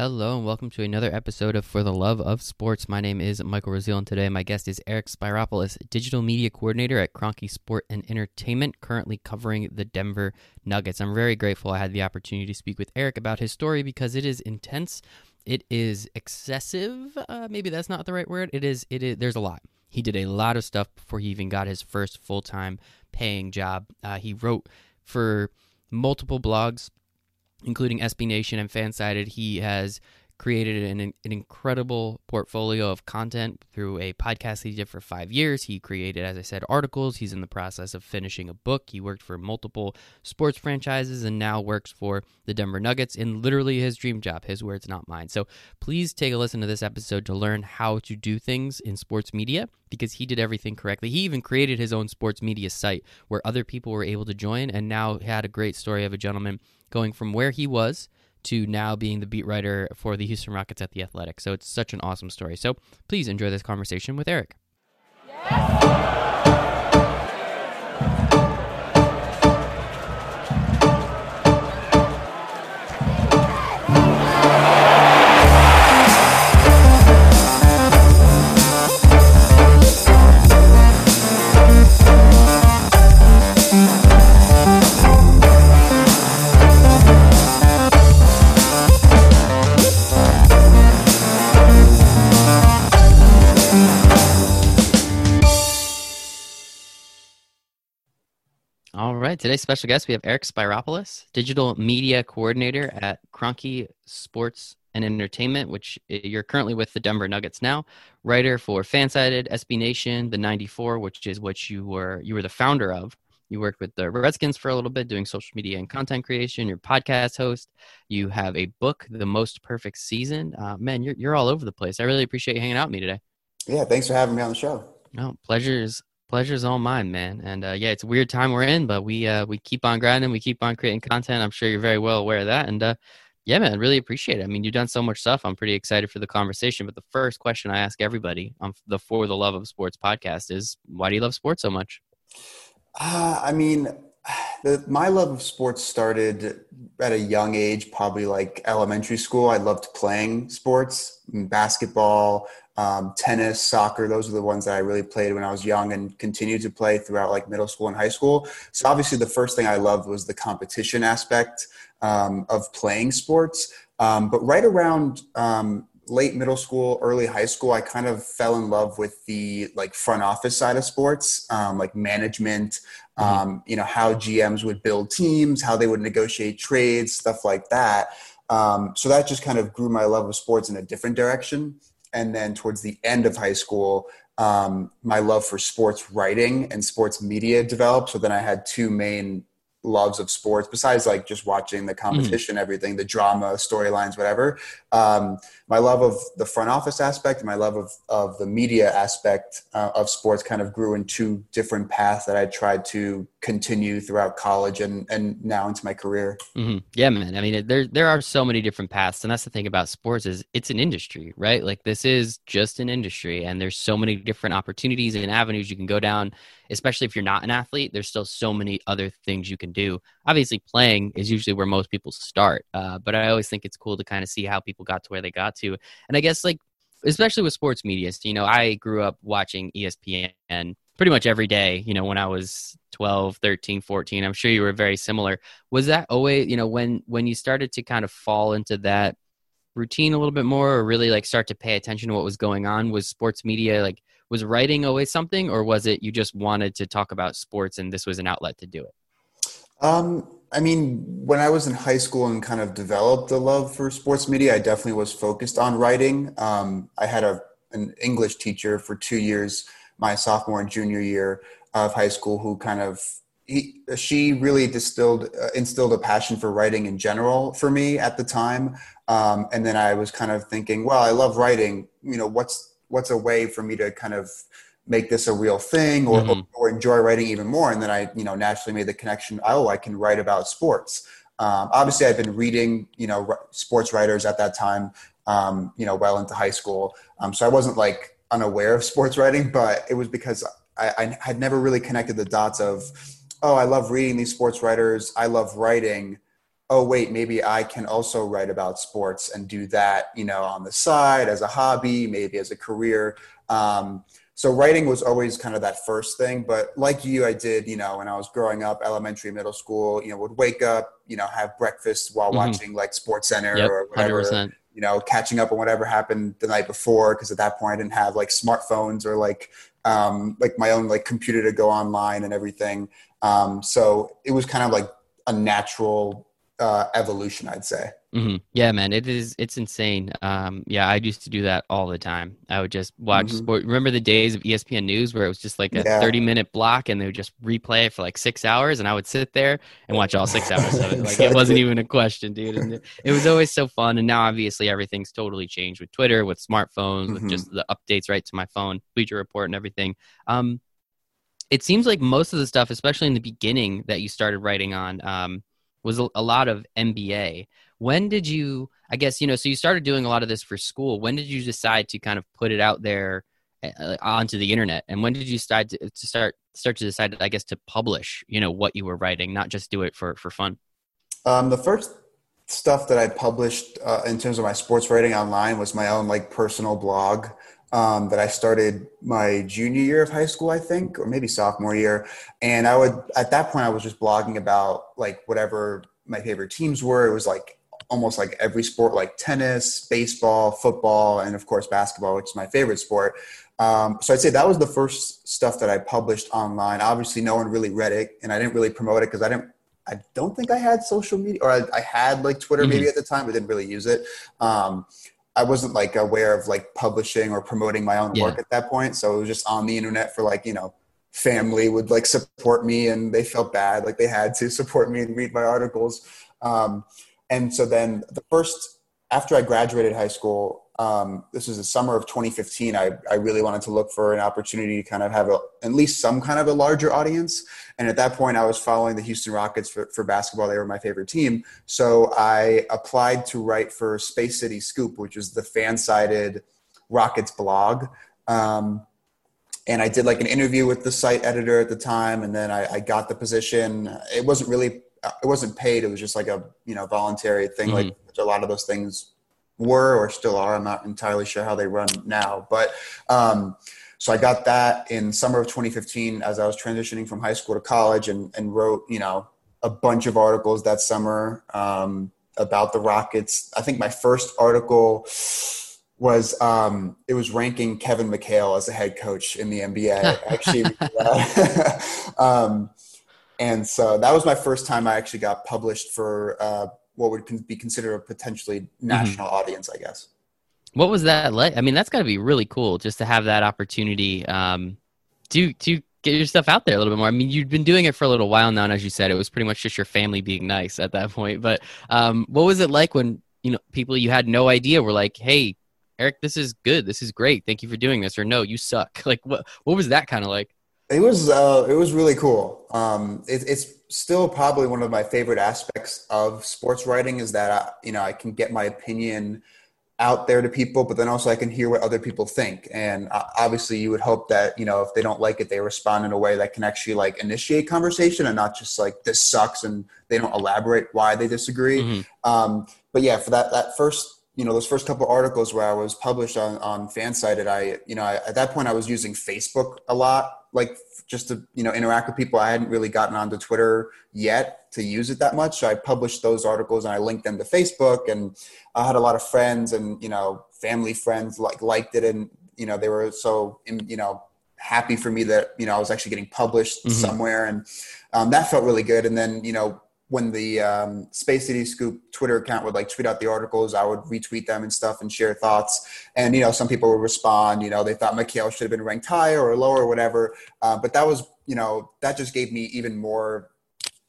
Hello and welcome to another episode of For the Love of Sports. My name is Michael Raziel and today my guest is Eric Spyropoulos, Digital Media Coordinator at Kroenke Sport and Entertainment, currently covering the Denver Nuggets. I'm very grateful I had the opportunity to speak with Eric about his story because it is intense. It is excessive. Uh, maybe that's not the right word. It is. It is. There's a lot. He did a lot of stuff before he even got his first full time paying job. Uh, he wrote for multiple blogs including SB Nation and Fansided. He has created an, an incredible portfolio of content through a podcast he did for five years. He created, as I said, articles. He's in the process of finishing a book. He worked for multiple sports franchises and now works for the Denver Nuggets in literally his dream job, his words, not mine. So please take a listen to this episode to learn how to do things in sports media because he did everything correctly. He even created his own sports media site where other people were able to join and now had a great story of a gentleman going from where he was to now being the beat writer for the Houston Rockets at The Athletic. So it's such an awesome story. So please enjoy this conversation with Eric. Yes. Right. Today's special guest, we have Eric Spyropoulos, digital media coordinator at Kroenke Sports and Entertainment, which you're currently with the Denver Nuggets now. Writer for Fansided, SB Nation, the 94, which is what you were you were the founder of. You worked with the Redskins for a little bit, doing social media and content creation. You're podcast host. You have a book, The Most Perfect Season. Uh, man, you're you're all over the place. I really appreciate you hanging out with me today. Yeah, thanks for having me on the show. No, pleasure is Pleasure's all mine, man. And uh, yeah, it's a weird time we're in, but we uh, we keep on grinding, we keep on creating content. I'm sure you're very well aware of that. And uh, yeah, man, really appreciate it. I mean, you've done so much stuff. I'm pretty excited for the conversation. But the first question I ask everybody on the For the Love of Sports podcast is, why do you love sports so much? Uh, I mean, the, my love of sports started at a young age, probably like elementary school. I loved playing sports, basketball, um, tennis, soccer. Those are the ones that I really played when I was young and continued to play throughout like middle school and high school. So obviously, the first thing I loved was the competition aspect um, of playing sports. Um, but right around um, late middle school, early high school, I kind of fell in love with the like front office side of sports, um, like management. Mm-hmm. Um, you know how GMs would build teams, how they would negotiate trades, stuff like that. so that just kind of grew my love of sports in a different direction and then towards the end of high school um, my love for sports writing and sports media developed so then i had two main loves of sports besides like just watching the mm-hmm. competition mm. everything the drama storylines whatever um, my love of the front office aspect my love of, of the media aspect uh, of sports kind of grew in two different paths that i tried to continue throughout college and, and now into my career mm-hmm. yeah man i mean there, there are so many different paths and that's the thing about sports is it's an industry right like this is just an industry and there's so many different opportunities and avenues you can go down especially if you're not an athlete, there's still so many other things you can do. Obviously, playing is usually where most people start, uh, but I always think it's cool to kind of see how people got to where they got to. And I guess, like, especially with sports media, you know, I grew up watching ESPN pretty much every day, you know, when I was 12, 13, 14. I'm sure you were very similar. Was that always, you know, when when you started to kind of fall into that routine a little bit more or really like start to pay attention to what was going on was sports media like was writing always something or was it you just wanted to talk about sports and this was an outlet to do it um, i mean when i was in high school and kind of developed a love for sports media i definitely was focused on writing. Um, i had a, an english teacher for two years my sophomore and junior year of high school who kind of he, she really distilled uh, instilled a passion for writing in general for me at the time. Um, and then i was kind of thinking well i love writing. You know what's what's a way for me to kind of make this a real thing or, mm-hmm. or, enjoy writing even more. And then i you know naturally made the connection oh i can write about sports. Um, obviously i've been reading you know sports writers at that time um, you know well into high school. Um, so i wasn't like unaware of sports writing but it was because I, I had never really connected the dots of oh i love reading these sports writers. I love writing. Oh wait maybe i can also write about sports and do that you know on the side as a hobby maybe as a career. Um, so writing was always kind of that first thing but like you i did you know when i was growing up elementary middle school you know would wake up you know have breakfast while mm-hmm. watching like SportsCenter yep, or whatever 100%. you know catching up on whatever happened the night before because at that point i didn't have like smartphones or like um, like my own like computer to go online and everything um, so it was kind of like a natural uh, evolution i'd say Mm-hmm. Yeah, man, it is. It's insane. Um, yeah, I used to do that all the time. I would just watch mm-hmm. sport. Remember the days of ESPN News where it was just like a yeah. thirty-minute block, and they would just replay it for like six hours, and I would sit there and watch all six hours of it. Like exactly. it wasn't even a question, dude. It, it, was always so fun. And now, obviously, everything's totally changed with Twitter, with smartphones, mm-hmm. with just the updates right to my phone, Bleacher Report, and everything. Um, it seems like most of the stuff, especially in the beginning, that you started writing on, um, was a, lot of NBA. when did you i guess you know so you started doing a lot of this for school. When did you decide to kind of put it out there uh, onto the internet? And when did you start to, to, start start to decide i guess to publish you know what you were writing not just do it for for fun? Um, the first stuff that i published uh, in terms of my sports writing online was my own like personal blog um, that I started my junior year of high school, I think, or maybe sophomore year. And I would, at that point, I was just blogging about like whatever my favorite teams were. It was like almost like every sport, like tennis, baseball, football, and of course basketball, which is my favorite sport. Um, so I'd say that was the first stuff that I published online. Obviously, no one really read it, and I didn't really promote it because I didn't. I don't think I had social media, or I, I had like Twitter mm-hmm. maybe at the time, but didn't really use it. Um, I wasn't like aware of like publishing or promoting my own yeah. work at that point, so it was just on the internet for like you know family would like support me and they felt bad like they had to support me and read my articles um, and so then the first after I graduated high school, um, this was the summer of 2015. I, I really wanted to look for an opportunity to kind of have a, at least some kind of a larger audience. And at that point, I was following the Houston Rockets for, for basketball. They were my favorite team. So I applied to write for Space City Scoop, which is the Fansided Rockets blog. Um, and I did like an interview with the site editor at the time, and then I, I got the position. It wasn't really it wasn't paid. It was just like a you know voluntary thing, mm-hmm. like a lot of those things were or still are. I'm not entirely sure how they run now, but um, so I got that in summer of 2015 as I was transitioning from high school to college, and and wrote you know a bunch of articles that summer um, about the Rockets. I think my first article was um, it was ranking Kevin McHale as a head coach in the NBA. Actually, um, and so that was my first time I actually got published for uh, what would be considered a potentially mm-hmm. national mm-hmm. audience, I guess. What was that like? I mean, that's got to be really cool just to have that opportunity um, to to get your stuff out there a little bit more. I mean, you've been doing it for a little while now, and as you said, it was pretty much just your family being nice at that point. But um, what was it like when you know people you had no idea were like, "Hey, Eric, this is good. This is great. Thank you for doing this," or "No, you suck." Like, what what was that kind of like? It was uh, it was really cool. Um, it, it's still probably one of my favorite aspects of sports writing is that I, you know I can get my opinion out there to people, but then also I can hear what other people think. And uh, obviously, you would hope that you know if they don't like it, they respond in a way that can actually like initiate conversation and not just like this sucks and they don't elaborate why they disagree. Mm-hmm. Um, but yeah, for that that first you know those first couple articles where I was published on on Fansided, I you know I, at that point I was using Facebook a lot like just to you know interact with people. I hadn't really gotten onto Twitter yet to use it that much. So I published those articles and I linked them to Facebook, and I had a lot of friends and you know family friends like liked it, and you know they were so you know happy for me that you know I was actually getting published mm-hmm. somewhere, and um, that felt really good. And then you know when the um, Space City Scoop Twitter account would like tweet out the articles, I would retweet them and stuff and share thoughts. And you know, some people would respond. You know, they thought McHale should have been ranked higher or lower or whatever. Uh, but that was, you know, that just gave me even more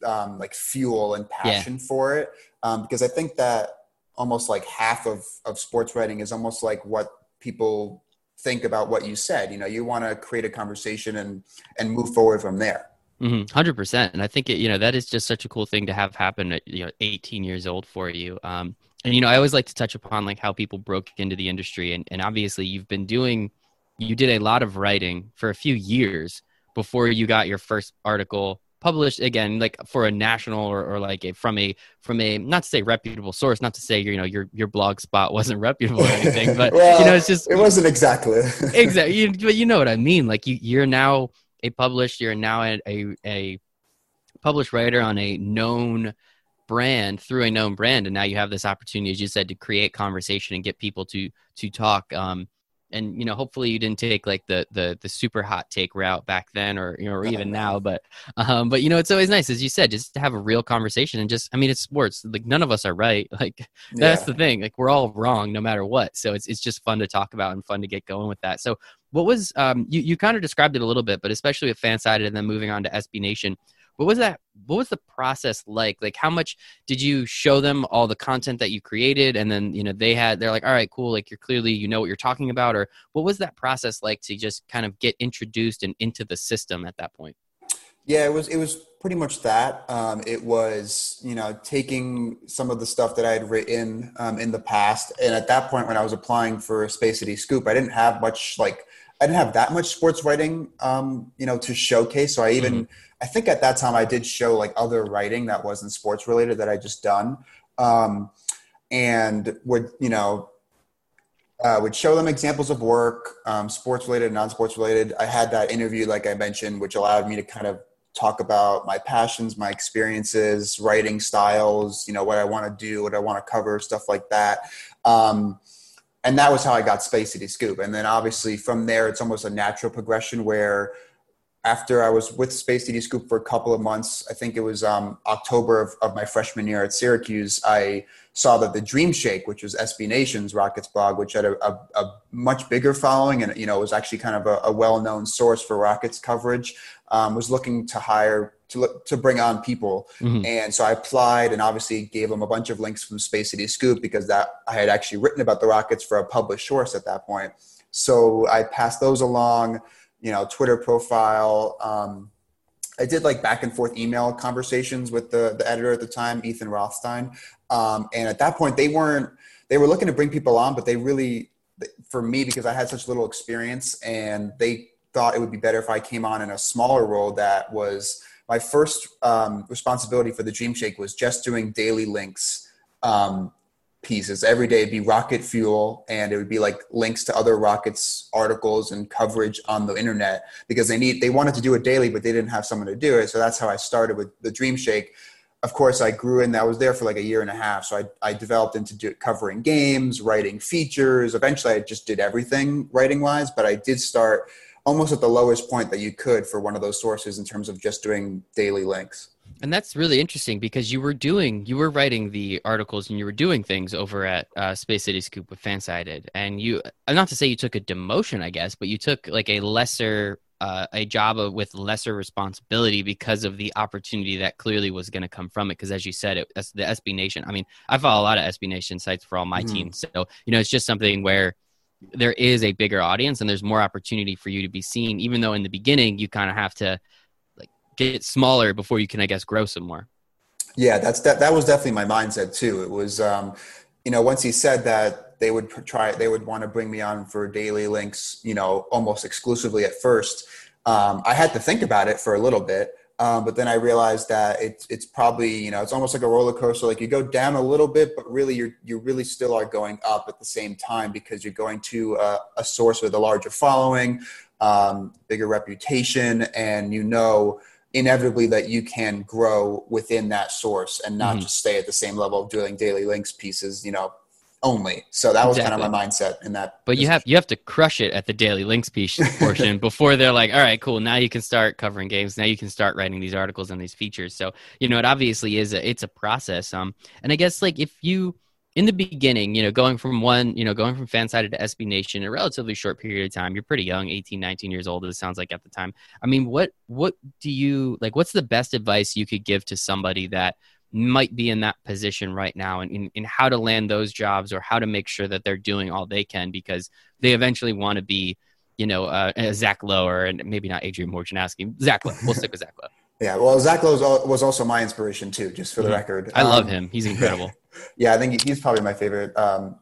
um, like fuel and passion yeah. for it um, because I think that almost like half of of sports writing is almost like what people think about what you said. You know, you want to create a conversation and and move forward from there. 100 mm-hmm. percent and i think it, you know that is just such a cool thing to have happen at you know 18 years old for you um, and you know i always like to touch upon like how people broke into the industry and, and obviously you've been doing you did a lot of writing for a few years before you got your first article published again like for a national or, or like a, from a from a not to say reputable source not to say you know your your blog spot wasn't reputable or anything but well, you know it's just it wasn't exactly exactly you, but you know what i mean like you you're now a published you're now a, a, a published writer on a known brand through a known brand. And now you have this opportunity as you said to create conversation and get people to to talk. Um and you know hopefully you didn't take like the the the super hot take route back then or you know or even now but um but you know it's always nice as you said just to have a real conversation and just i mean it's sports like none of us are right like that's yeah. the thing like we're all wrong no matter what so it's it's just fun to talk about and fun to get going with that so what was um you you kind of described it a little bit but especially with fansided and then moving on to sb nation what was that what was the process like? Like how much did you show them all the content that you created? And then you know they had they're like all right cool. Like you're clearly you know what you're talking about. Or what was that process like to just kind of get introduced and into the system at that point? Yeah it was it was pretty much that. Um, it was you know taking some of the stuff that i had written um, in the past. And at that point when i was applying for space city scoop i didn't have much like i didn't have that much sports writing um, you know to showcase so i even mm-hmm I think at that time I did show like other writing that wasn't sports related that I just done, um, and would you know uh, would show them examples of work, um, sports related, non sports related. I had that interview, like I mentioned, which allowed me to kind of talk about my passions, my experiences, writing styles, you know, what I want to do, what I want to cover, stuff like that. Um, and that was how I got Space City Scoop. And then obviously from there, it's almost a natural progression where after I was with Space City Scoop for a couple of months, I think it was um, October of, of, my freshman year at Syracuse, I saw that the Dream Shake, which was SB Nation's Rockets blog, which had a, a, a much bigger following and you know was actually kind of a, a well-known source for Rockets coverage, um, was looking to hire to look, to bring on people, mm-hmm. and so I applied and obviously gave them a bunch of links from Space City Scoop because that I had actually written about the Rockets for a published source at that point. So I passed those along you know, Twitter profile. Um, I did like back and forth email conversations with the, the editor at the time, Ethan Rothstein. Um, and at that point, they weren't, they were looking to bring people on, but they really, for me, because I had such little experience and they thought it would be better if I came on in a smaller role that was my first um, responsibility for the Dream Shake was just doing daily links um, pieces. Every day it'd be rocket fuel and it would be like links to other rockets articles and coverage on the internet because they need they wanted to do it daily but they didn't have someone to do it. So that's how i started with the dream shake. Of course i grew in that was there for like a year and a half. So i, I developed into do, covering games writing features. Eventually i just did everything writing wise but i did start almost at the lowest point that you could for one of those sources in terms of just doing daily links and that's really interesting because you were doing, you were writing the articles and you were doing things over at uh, Space City Scoop with Fansided. And you, uh, not to say you took a demotion, I guess, but you took like a lesser, uh, a job with lesser responsibility because of the opportunity that clearly was going to come from it. Because as you said, it, the SB Nation, I mean, I follow a lot of SB Nation sites for all my mm-hmm. teams. So, you know, it's just something where there is a bigger audience and there's more opportunity for you to be seen, even though in the beginning you kind of have to, like get smaller before you can, I guess, grow some more. Yeah, that's that. That was definitely my mindset too. It was, um, you know, once he said that they would try, they would want to bring me on for daily links, you know, almost exclusively at first. Um, I had to think about it for a little bit. Um, but then I realized that it's it's probably you know it's almost like a roller coaster. Like you go down a little bit, but really you you really still are going up at the same time because you're going to a, a source with a larger following, um, bigger reputation, and you know inevitably that you can grow within that source and not mm-hmm. just stay at the same level of doing daily links pieces, you know, only. So that was exactly. kind of my mindset in that. But position. you have you have to crush it at the daily links piece portion before they're like, all right, cool. Now you can start covering games. Now you can start writing these articles and these features. So you know, it obviously is a it's a process. Um, and I guess like if you in the beginning, you know, going from one, you know, going from Fansided to SB Nation in a relatively short period of time, you're pretty young, 18, 19 years old, as it sounds like at the time. I mean, what, what do you, like, what's the best advice you could give to somebody that might be in that position right now and in, how to land those jobs or how to make sure that they're doing all they can because they eventually want to be, you know, uh, Zach Lowe or and maybe not Adrian Wojnarowski. Zach Lowe. We'll stick with Zach Lowe. Yeah, well, Zach Lowe was also my inspiration too, just for the mm-hmm. record. I um, love him. He's incredible. yeah, I think he's probably my favorite um,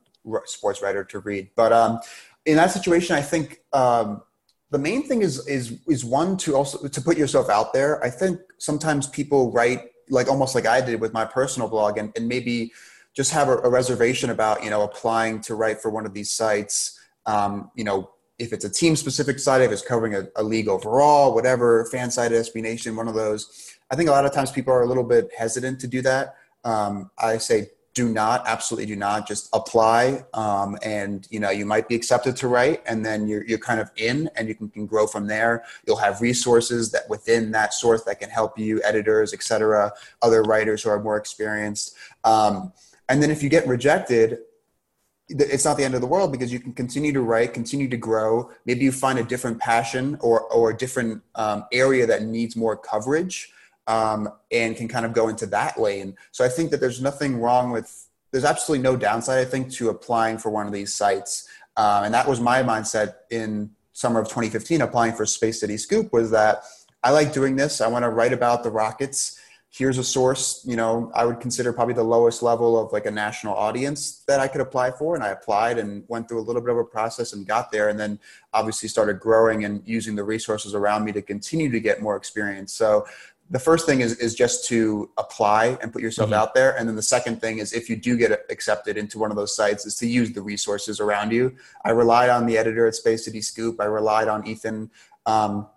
sports writer to read. But um, in that situation, I think um, the main thing is is is one to also to put yourself out there. I think sometimes people write like almost like I did with my personal blog, and, and maybe just have a, a reservation about you know applying to write for one of these sites. Um, you know, if it's a team specific site, if it's covering a, a league overall, whatever, fan site, SB Nation, one of those. I think a lot of times people are a little bit hesitant to do that. Um, I say do not absolutely do not just apply um, and you know you might be accepted to write and then you're, you're kind of in and you can, can grow from there. You'll have resources that within that source that can help you editors etc other writers who are more experienced. Um, and then if you get rejected it's not the end of the world because you can continue to write continue to grow. Maybe you find a different passion or, or a different um, area that needs more coverage um, and can kind of go into that lane. So I think that there's nothing wrong with, there's absolutely no downside, I think, to applying for one of these sites. Um, and that was my mindset in summer of 2015, applying for Space City Scoop, was that I like doing this. I want to write about the Rockets. Here's a source, you know, I would consider probably the lowest level of like a national audience that I could apply for. And I applied and went through a little bit of a process and got there. And then obviously started growing and using the resources around me to continue to get more experience. So the first thing is is just to apply and put yourself mm-hmm. out there and then the second thing is if you do get accepted into one of those sites is to use the resources around you i relied on the editor at space city scoop i relied on ethan um,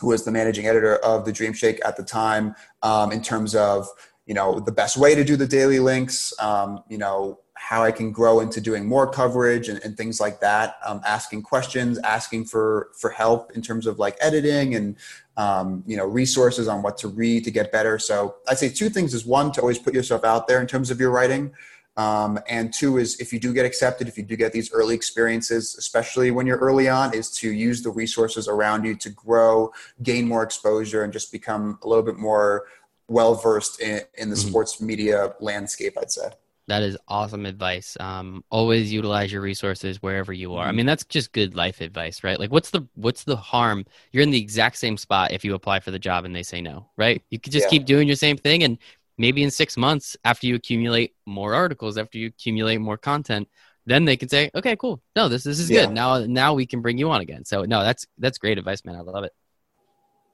who was the managing editor of the dream shake at the time um, in terms of you know the best way to do the daily links um, you know how I can grow into doing more coverage and, and things like that. Um, asking questions, asking for for help in terms of like editing and um, you know resources on what to read to get better. So I'd say two things is one to always put yourself out there in terms of your writing. Um, and two is if you do get accepted, if you do get these early experiences, especially when you're early on, is to use the resources around you to grow, gain more exposure, and just become a little bit more well versed in, in the mm-hmm. sports media landscape. I'd say. That is awesome advice. Um, always utilize your resources wherever you are. I mm-hmm. mean, that's just good life advice, right? Like, what's the what's the harm? You're in the exact same spot if you apply for the job and they say no, right? You could just yeah. keep doing your same thing, and maybe in six months, after you accumulate more articles, after you accumulate more content, then they can say, okay, cool. No, this this is yeah. good. Now now we can bring you on again. So no, that's that's great advice, man. I love it.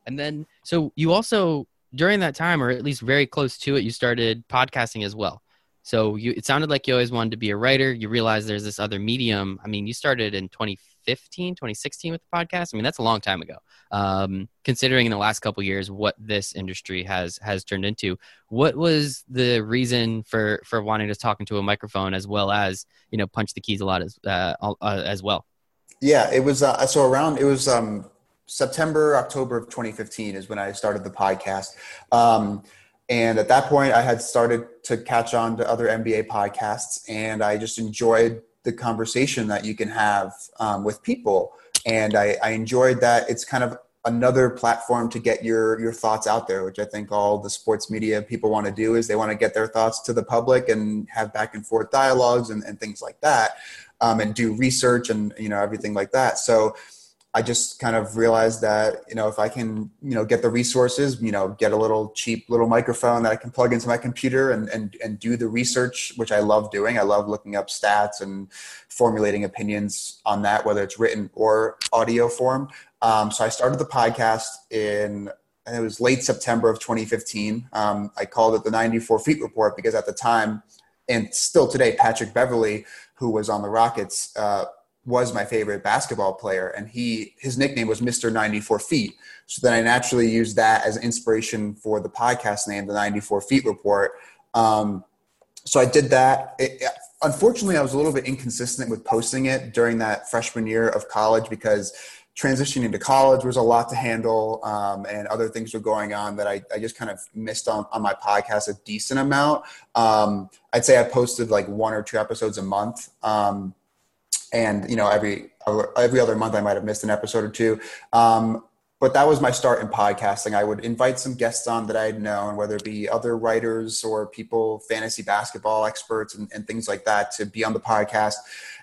And then, so you also during that time, or at least very close to it, you started podcasting as well. So you, it sounded like you always wanted to be a writer. You realized there's this other medium. I mean, you started in 2015, 2016 with the podcast. I mean, that's a long time ago. Um, considering in the last couple years what this industry has has turned into, what was the reason for for wanting to talk into a microphone as well as you know punch the keys a lot as uh, uh, as well? Yeah, it was uh, so around. It was um, September, October of 2015 is when I started the podcast. Um, and at that point, I had started to catch on to other NBA podcasts, and I just enjoyed the conversation that you can have um, with people. And I, I enjoyed that it's kind of another platform to get your your thoughts out there, which I think all the sports media people want to do is they want to get their thoughts to the public and have back and forth dialogues and, and things like that, um, and do research and you know everything like that. So I just kind of realized that you know if I can you know get the resources, you know, get a little cheap little microphone that I can plug into my computer and and and do the research, which I love doing. I love looking up stats and formulating opinions on that, whether it's written or audio form. Um, so I started the podcast in it was late September of 2015. Um, I called it the 94 Feet Report because at the time, and still today, Patrick Beverley, who was on the Rockets. Uh, was my favorite basketball player, and he his nickname was Mister Ninety Four Feet. So then I naturally used that as inspiration for the podcast name, the Ninety Four Feet Report. Um, so I did that. It, unfortunately, I was a little bit inconsistent with posting it during that freshman year of college because transitioning to college was a lot to handle um, and other things were going on that I, I just kind of missed on, on my podcast a decent amount. Um, I'd say I posted like one or two episodes a month. Um, and you know every every other month I might have missed an episode or two. Um, but that was my start in podcasting. I would invite some guests on that I had known, whether it be other writers or people, fantasy basketball experts, and, and things like that, to be on the podcast.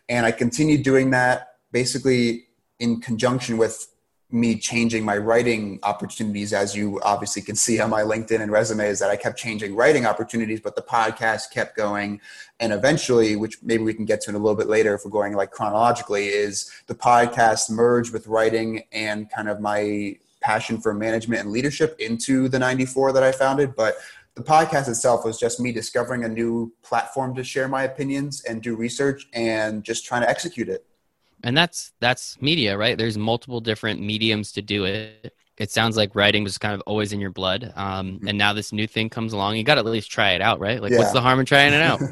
And I continued doing that basically in conjunction with me changing my writing opportunities, as you obviously can see on my LinkedIn and resume, is that I kept changing writing opportunities, but the podcast kept going. And eventually, which maybe we can get to in a little bit later if we're going like chronologically, is the podcast merged with writing and kind of my passion for management and leadership into the 94 that I founded. But the podcast itself was just me discovering a new platform to share my opinions and do research and just trying to execute it and that's that's media right? There's multiple different mediums to do it. It sounds like writing was kind of always in your blood. Um, mm-hmm. and now this new thing comes along you got to at least try it out right? Like yeah. what's the harm in trying it out?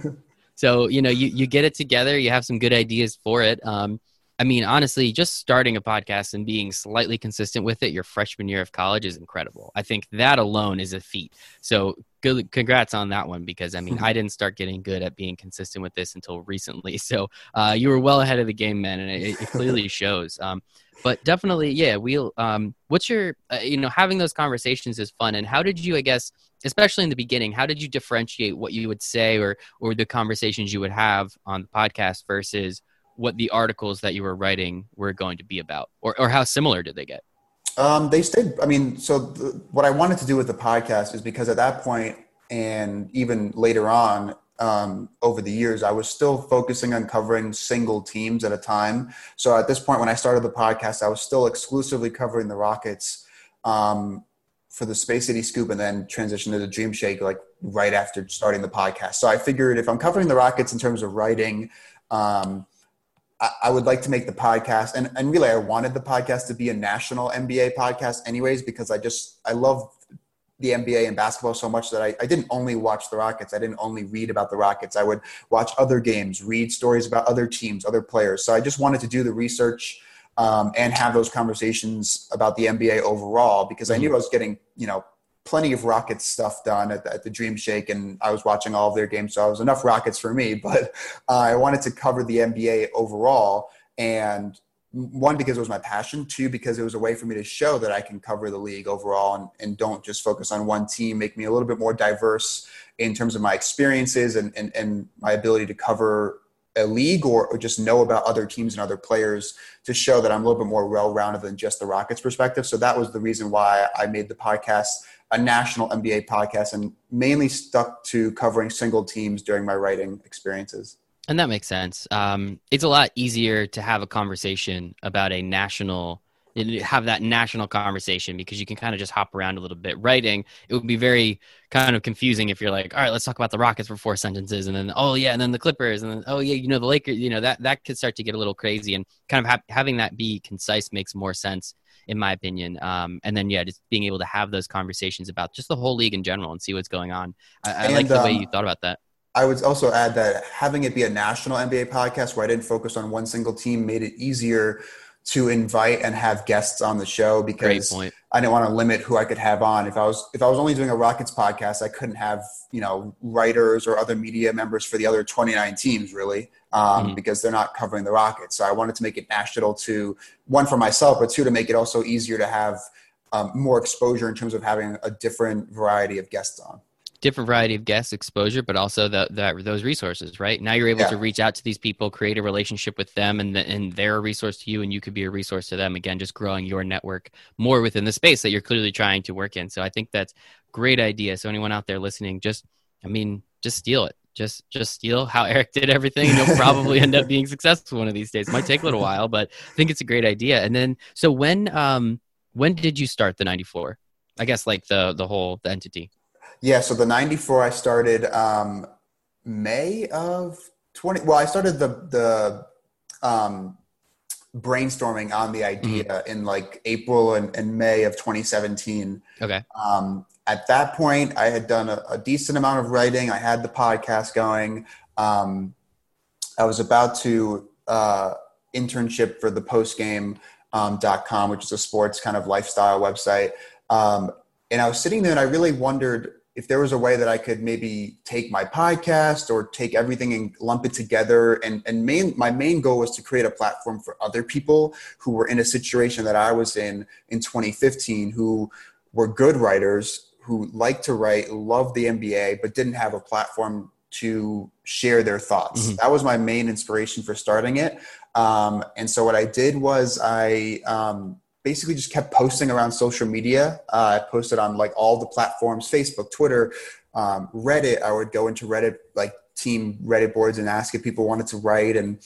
So you know you, you get it together you have some good ideas for it. Um, i mean honestly just starting a podcast and being slightly consistent with it your freshman year of college is incredible. I think that alone is a feat. So good congrats on that one because i mean i didn't start getting good at being consistent with this until recently so uh, you were well ahead of the game man and it, it clearly shows um, but definitely yeah we'll um, what's your uh, you know having those conversations is fun and how did you i guess especially in the beginning how did you differentiate what you would say or or the conversations you would have on the podcast versus what the articles that you were writing were going to be about or, or how similar did they get um, they stayed. I mean, so what I wanted to do with the podcast is because at that point, and even later on um, over the years, I was still focusing on covering single teams at a time. So at this point, when I started the podcast, I was still exclusively covering the Rockets um, for the Space City Scoop, and then transitioned to the Dream Shake like right after starting the podcast. So I figured if I'm covering the Rockets in terms of writing. Um, I would like to make the podcast, and, and really, I wanted the podcast to be a national NBA podcast, anyways, because I just I love the NBA and basketball so much that I, I didn't only watch the Rockets. I didn't only read about the Rockets. I would watch other games, read stories about other teams, other players. So I just wanted to do the research um, and have those conversations about the NBA overall because I knew mm-hmm. I was getting you know plenty of Rockets stuff done at the, at the, Dream Shake, and I was watching all of their games, so I was enough Rockets for me. But uh, I wanted to cover the NBA overall, and one because it was my passion, two because it was a way for me to show that I can cover the league overall and, and don't just focus on one team, make me a little bit more diverse in terms of my experiences and, and, and my ability to cover a league or, or, just know about other teams and other players to show that I'm a little bit more well-rounded than just the Rockets perspective. So that was the reason why I made the podcast a national NBA podcast and mainly stuck to covering single teams during my writing experiences. And that makes sense. Um, it's a lot easier to have a conversation about a national, have that national conversation because you can kind of just hop around a little bit. Writing, it would be very kind of confusing if you're like, all right, let's talk about the Rockets for four sentences, and then oh yeah, and then the Clippers, and then oh yeah, you know the Lakers. You know that that could start to get a little crazy, and kind of ha- having that be concise makes more sense in my opinion. Um, and then yeah, just being able to have those conversations about just the whole league in general and see what's going on. I, I and, like the um, way you thought about that. I would also add that having it be a national NBA podcast where I didn't focus on one single team made it easier to invite and have guests on the show because I didn't want to limit who I could have on. If I was if I was only doing a Rockets podcast, I couldn't have you know writers or other media members for the other 29 teams really um, mm-hmm. because they're not covering the Rockets. So I wanted to make it national to one for myself, but two to make it also easier to have um, more exposure in terms of having a different variety of guests on different variety of guest exposure, but also the, the, those resources, right? Now you're able yeah. to reach out to these people, create a relationship with them, and, the, and they're a resource to you, and you could be a resource to them. Again, just growing your network more within the space that you're clearly trying to work in. So I think that's great idea. So anyone out there listening, just, I mean, just steal it. Just, just steal how Eric did everything, and you'll probably end up being successful one of these days. It might take a little while, but I think it's a great idea. And then, so when, um, when did you start the 94? I guess like the the whole the entity. Yeah, so the 94 I started um, May of 20 well I started the the um, brainstorming on the idea mm-hmm. in like April and, and, May of 2017. Okay. Um, at that point, I had done a, a, decent amount of writing. I had the podcast going. Um, I was about to uh, internship for the postgame.com, um, which is a sports kind of lifestyle website. Um, and I was sitting there and I really wondered if there was a way that I could maybe take my podcast or take everything and lump it together and and main my main goal was to create a platform for other people who were in a situation that I was in in 2015 who were good writers who liked to write loved the NBA but didn't have a platform to share their thoughts mm-hmm. that was my main inspiration for starting it um, and so what I did was I um, basically just kept posting around social media. Uh, I posted on like all the platforms, Facebook, Twitter, um, Reddit. I would go into Reddit, like team Reddit boards and ask if people wanted to write and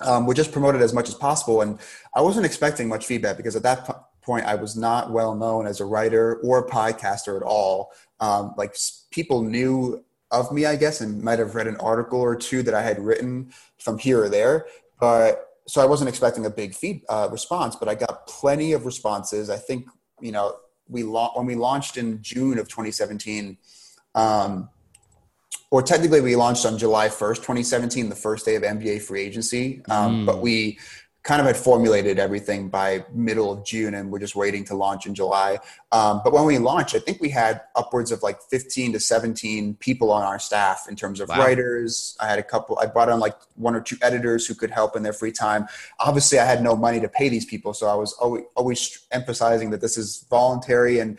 um, would just promote it as much as possible. And I wasn't expecting much feedback because at that p- point I was not well known as a writer or a podcaster at all. Um, like people knew of me, I guess, and might have read an article or two that I had written from here or there. But so I wasn't expecting a big feed uh, response, but I got plenty of responses. I think you know we la- when we launched in June of 2017. Um, or technically we launched on July 1st, 2017, the first day of NBA free agency. Um, mm. But we kind of had formulated everything by middle of June and we're just waiting to launch in July. Um, but when we launched, I think we had upwards of like 15 to 17 people on our staff in terms of wow. writers. I had a couple, I brought on like one or two editors who could help in their free time. Obviously, I had no money to pay these people. So I was always, always emphasizing that this is voluntary and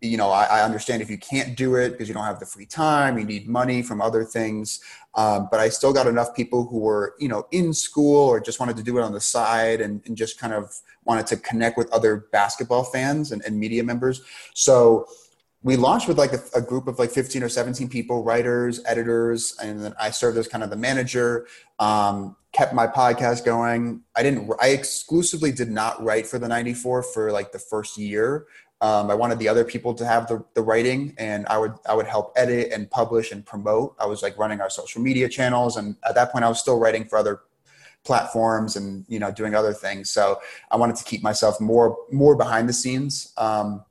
you know, I, I, understand if you can't do it because you don't have the free time, you need money from other things. Um, but I still got enough people who were, you know, in school or just wanted to do it on the side and, and just kind of wanted to connect with other basketball fans and, and media members. So we launched with like a, a, group of like 15 or 17 people, writers, editors, and then I served as kind of the manager. Um, kept my podcast going. I didn't. I exclusively did not write for the 94 for like the first year. Um, I wanted the other people to have the, the writing, and I would I would help edit and publish and promote. I was like running our social media channels, and at that point, I was still writing for other platforms and you know doing other things. So I wanted to keep myself more more behind the scenes. Um,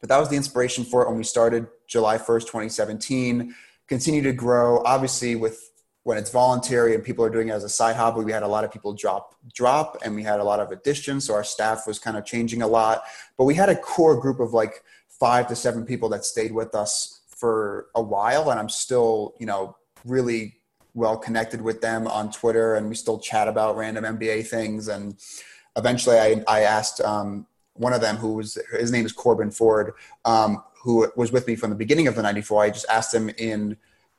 but that was the inspiration for it when we started July first, 2017. Continue to grow, obviously with when it's voluntary and people are doing it as a side hobby, we had a lot of people drop drop and we had a lot of additions. So our staff was kind of changing a lot. But we had a core group of like five to seven people that stayed with us for a while. And I'm still, you know, really well connected with them on Twitter and we still chat about random NBA things. And eventually I, I asked um, one of them who was, his name is Corbin Ford, um, who was with me from the beginning of the 94. I just asked him in,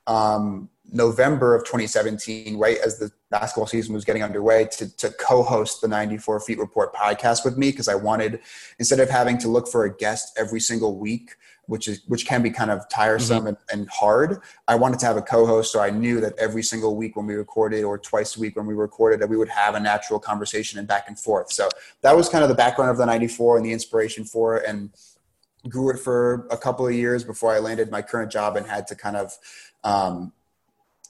um, November of 2017, right as the basketball season was getting underway, to, to co host the 94 Feet Report podcast with me because I wanted, instead of having to look for a guest every single week, which is which can be kind of tiresome mm-hmm. and, and, hard. I wanted to have a co-host, so I knew that every single week when we recorded, or twice a week when we recorded, that we would have a natural conversation and back and forth. So that was kind of the background of the '94 and the inspiration for it, and grew it for a couple of years before I landed my current job and had to kind of um,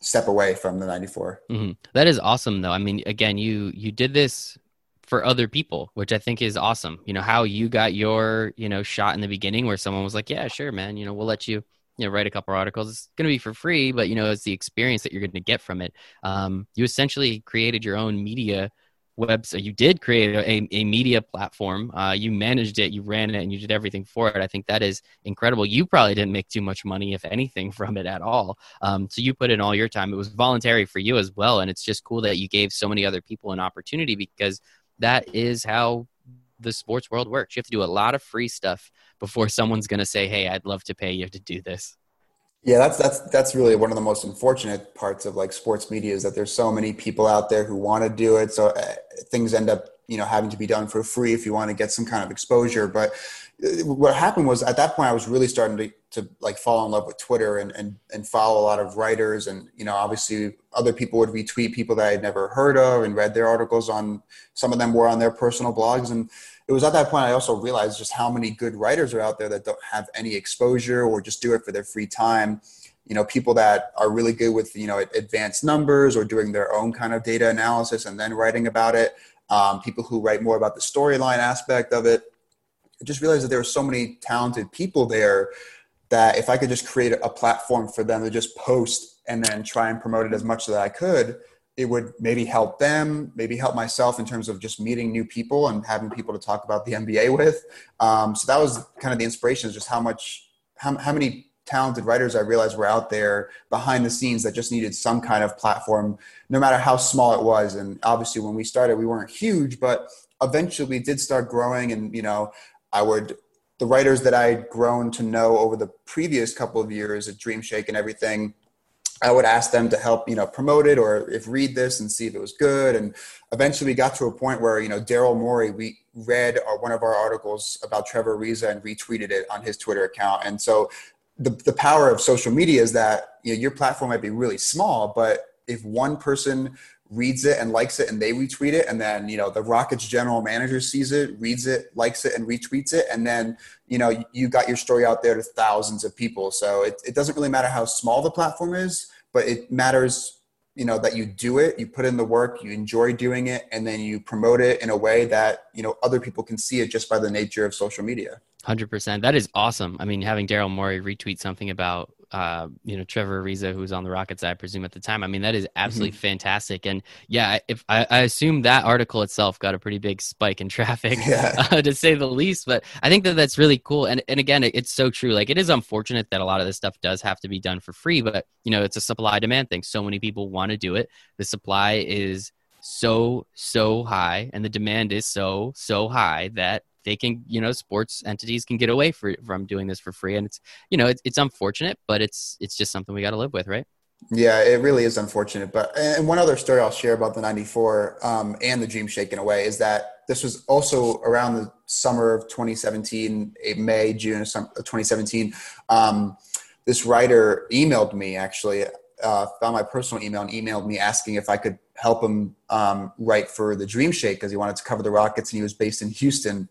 step away from the 94 mm-hmm. that is awesome though. I mean again you you did this for other people which i think is awesome. You know how you got your you know shot in the beginning where someone was like yeah sure man you know we'll let you you know write a couple articles. It's going to be for free but you know it's the experience that you're going to get from it. Um, you essentially created your own media website you did create a, a media platform. Uh, you managed it you ran it and you did everything for it. I think that is incredible. You probably didn't make too much money if anything from it at all. Um, so you put in all your time. It was voluntary for you as well and it's just cool that you gave so many other people an opportunity because that is how the sports world works. You have to do a lot of free stuff before someone's going to say hey i'd love to pay you to do this yeah, that's that's that's really one of the most unfortunate parts of like sports media is that there's so many people out there who want to do it. So uh, things end up you know having to be done for free if you want to get some kind of exposure. But uh, what happened was at that point I was really starting to to like fall in love with Twitter and and and follow a lot of writers and you know obviously other people would retweet people that I had never heard of and read their articles on some of them were on their personal blogs and it was at that point I also realized just how many good writers are out there that don't have any exposure or just do it for their free time. You know, people that are really good with, you know, advanced numbers or doing their own kind of data analysis and then writing about it. Um, people who write more about the storyline aspect of it. I just realized that there were so many talented people there that if I could just create a platform for them to just post and then try and promote it as much as I could, it would maybe help them, maybe help myself in terms of just meeting new people and having people to talk about the NBA with. Um, so that was kind of the inspiration is just how much, how, how many talented writers I realized were out there behind the scenes that just needed some kind of platform, no matter how small it was. And obviously when we started, we weren't huge, but eventually we did start growing and, you know, I would, the writers that I had grown to know over the previous couple of years at Dream Shake and everything, I would ask them to help, you know, promote it or if read this and see if it was good. And eventually we got to a point where, you know, Daryl Morey, we read our, one of our articles about Trevor Ariza and retweeted it on his Twitter account. And so the, the power of social media is that, you know, your platform might be really small, but if one person reads it and likes it and they retweet it. And then you know the rockets general manager sees it reads it likes it and retweets it. And then you know you got your story out there to thousands of people. So it, it doesn't really matter how small the platform is but it matters you know that you do it you put in the work you enjoy doing it and then you promote it in a way that you know other people can see it just by the nature of social media. 100% that is awesome. I mean having daryl morey retweet something about uh, you know Trevor Ariza, who was on the Rockets, I presume at the time. I mean, that is absolutely mm-hmm. fantastic. And yeah, if I, I, assume that article itself got a pretty big spike in traffic, yeah. uh, to say the least. But I think that that's really cool. And and again, it, it's so true. Like it is unfortunate that a lot of this stuff does have to be done for free, but you know, it's a supply demand thing. So many people want to do it. The supply is so so high, and the demand is so so high that they can you know sports entities can get away for, from doing this for free. And it's you know it's, it's unfortunate but it's it's just something we got to live with right? Yeah it really is unfortunate. But and one other story i'll share about the 94 um, and the dream shake in a way is that this was also around the summer of 2017 may june of 2017 um, this writer emailed me actually uh, found my personal email and emailed me asking if I could help him um, write for the Dream Shake because he wanted to cover the Rockets and he was based in Houston.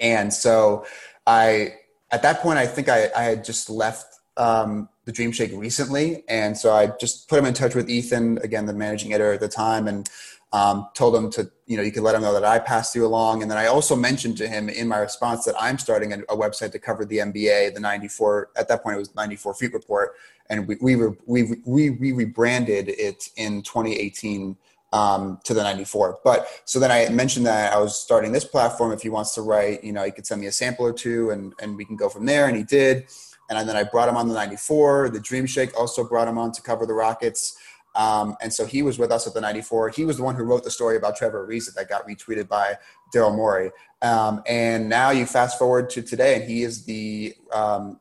And so I, at that point, I think I, I had just left um, the Dream Shake recently. And so I just put him in touch with Ethan, again, the managing editor at the time, and um, told him to, you know, you could let him know that I passed you along. And then I also mentioned to him in my response that I'm starting a, a website to cover the NBA, the 94, at that point it was 94 Feet Report. And we, we, were, we, we, we rebranded it in 2018 um, to the 94. But so then I mentioned that I was starting this platform. If he wants to write, you know, he could send me a sample or two and, and we can go from there. And he did. And then I brought him on the 94. The Dream Shake also brought him on to cover the Rockets. Um, and so he was with us at the 94. He was the one who wrote the story about Trevor Ariza that got retweeted by Daryl Morey. Um, and now you fast forward to today, and he is the um,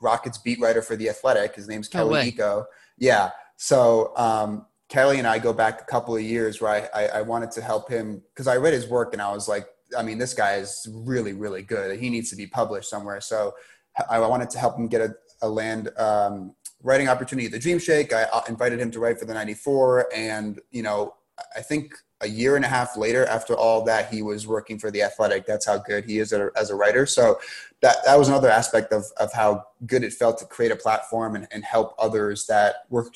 Rockets beat writer for The Athletic. His name's Kelly no Iko. Yeah. So um, Kelly and I go back a couple of years where I, I, I wanted to help him because I read his work and I was like, I mean, this guy is really, really good. He needs to be published somewhere. So I wanted to help him get a, a land um, writing opportunity at the Dream Shake. I invited him to write for the 94. And, you know, I think a year and a half later, after all that, he was working for the Athletic. That's how good he is as a writer. So that, that was another aspect of, of how good it felt to create a platform and, and help others that were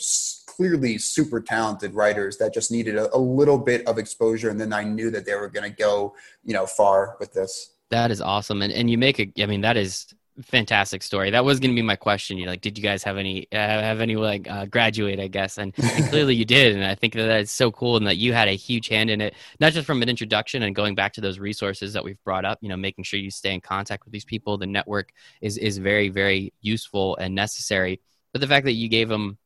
clearly super talented writers that just needed a, a little bit of exposure. And then I knew that they were going to go, you know, far with this. That is awesome. And, and you make a, I mean, that is fantastic story. That was going to be my question. You like, did you guys have any, uh, have any like uh, graduate, I guess. And, and clearly you did. And I think that that's so cool. And that you had a huge hand in it, not just from an introduction and going back to those resources that we've brought up, you know, making sure you stay in contact with these people. The network is, is very, very useful and necessary. But the fact that you gave them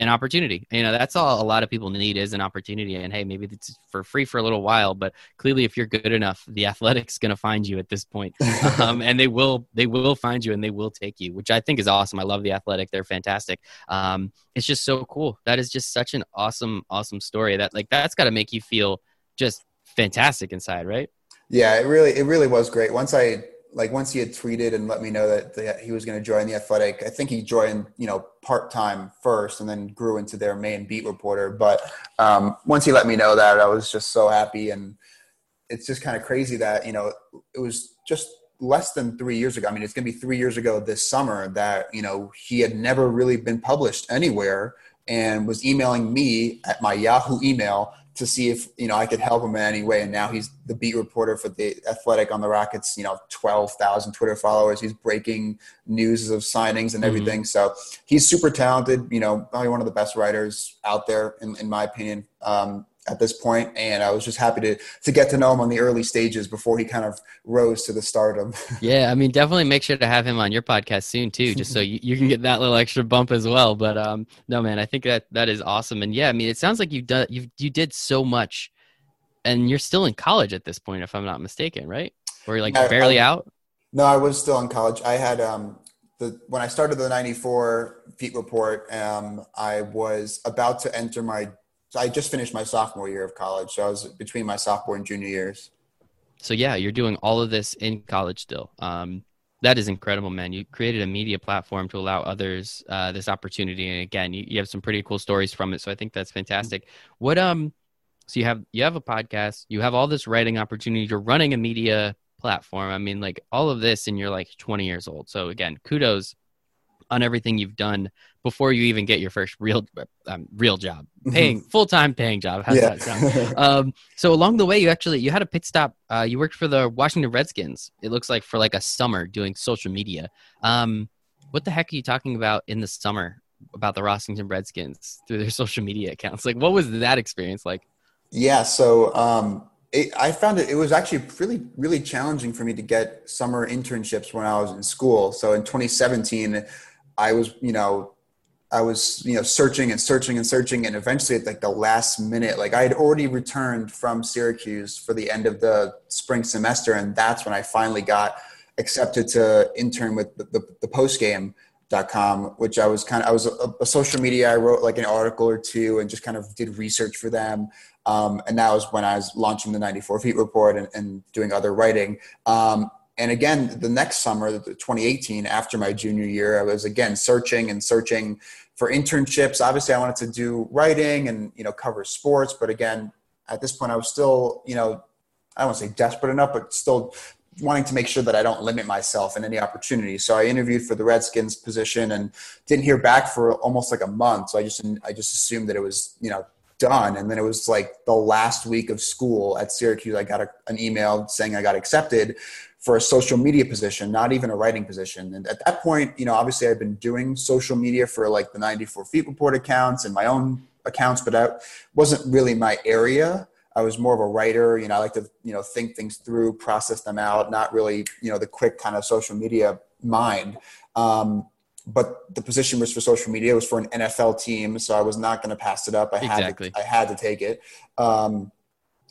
an opportunity. You know, that's all a lot of people need is an opportunity. And hey, maybe it's for free for a little while, but clearly, if you're good enough, the athletic's going to find you at this point, um, and they will they will find you and they will take you, which I think is awesome. I love the athletic; they're fantastic. Um, it's just so cool. That is just such an awesome, awesome story. That like that's got to make you feel just fantastic inside, right? Yeah, it really it really was great. Once I like once he had tweeted and let me know that the, he was going to join the athletic i think he joined you know part-time first and then grew into their main beat reporter. But um, once he let me know that i was just so happy. And it's just kind of crazy that you know it was just less than three years ago. I mean it's going to be three years ago this summer that you know he had never really been published anywhere and was emailing me at my yahoo email to see if you know I could help him in any way. And now he's the beat reporter for the Athletic on the Rockets. You know, twelve thousand Twitter followers. He's breaking news of signings and mm-hmm. everything. Mm-hmm. So he's super talented. You know, probably one of the best writers out there, in, in my opinion. Um, at this point, and I was just happy to to get to know him on the early stages before he kind of rose to the stardom. yeah, I mean, definitely make sure to have him on your podcast soon too, just so you, you can get that little extra bump as well. But um, no, man, I think that that is awesome, and yeah, I mean, it sounds like you've done you you did so much, and you're still in college at this point, if I'm not mistaken, right? Or you're like barely I, out. No, I was still in college. I had um the when I started the 94 feet report, um, I was about to enter my. I just finished my sophomore year of college, so I was between my sophomore and junior years. So yeah, you're doing all of this in college still. Um, that is incredible, man. You created a media platform to allow others uh, this opportunity, and again, you, you have some pretty cool stories from it. So I think that's fantastic. What um, so you have you have a podcast, you have all this writing opportunity, you're running a media platform. I mean, like all of this, and you're like 20 years old. So again, kudos on everything you've done before you even get your first real um, real job, mm-hmm. paying full time paying job. How's yeah. that sound? um, so along the way, you actually you had a pit stop. Uh, you worked for the Washington Redskins. It looks like for like a summer doing social media. Um, what the heck are you talking about in the summer about the Washington Redskins through their social media accounts? Like, what was that experience like? Yeah, so um, it, I found it, it was actually really, really challenging for me to get summer internships when I was in school. So in 2017, I was, you know, I was, you know, searching and searching and searching, and eventually, at like the last minute, like I had already returned from Syracuse for the end of the spring semester, and that's when I finally got accepted to intern with the, the, the postgame.com, which I was kind of, I was a, a, social media. I wrote like an article or two and just kind of did research for them. Um, and that was when I was launching the 94 feet report and, and doing other writing. Um, and again, the next summer, 2018, after my junior year, I was again searching and searching for internships. Obviously, I wanted to do writing and you know cover sports, but again, at this point, I was still you know I don't want to say desperate enough, but still wanting to make sure that I don't limit myself in any opportunity. So I interviewed for the Redskins position and didn't hear back for almost like a month. So I just I just assumed that it was you know done. And then it was like the last week of school at Syracuse, I got a, an email saying I got accepted for a social media position, not even a writing position. And at that point, you know, obviously I've been doing social media for like the 94 feet report accounts and my own accounts, but that wasn't really my area. I was more of a writer, you know, I like to, you know, think things through, process them out, not really, you know, the quick kind of social media mind. Um, but the position was for social media. It was for an NFL team, so I was not going to pass it up. I exactly. had to, I had to take it. Um,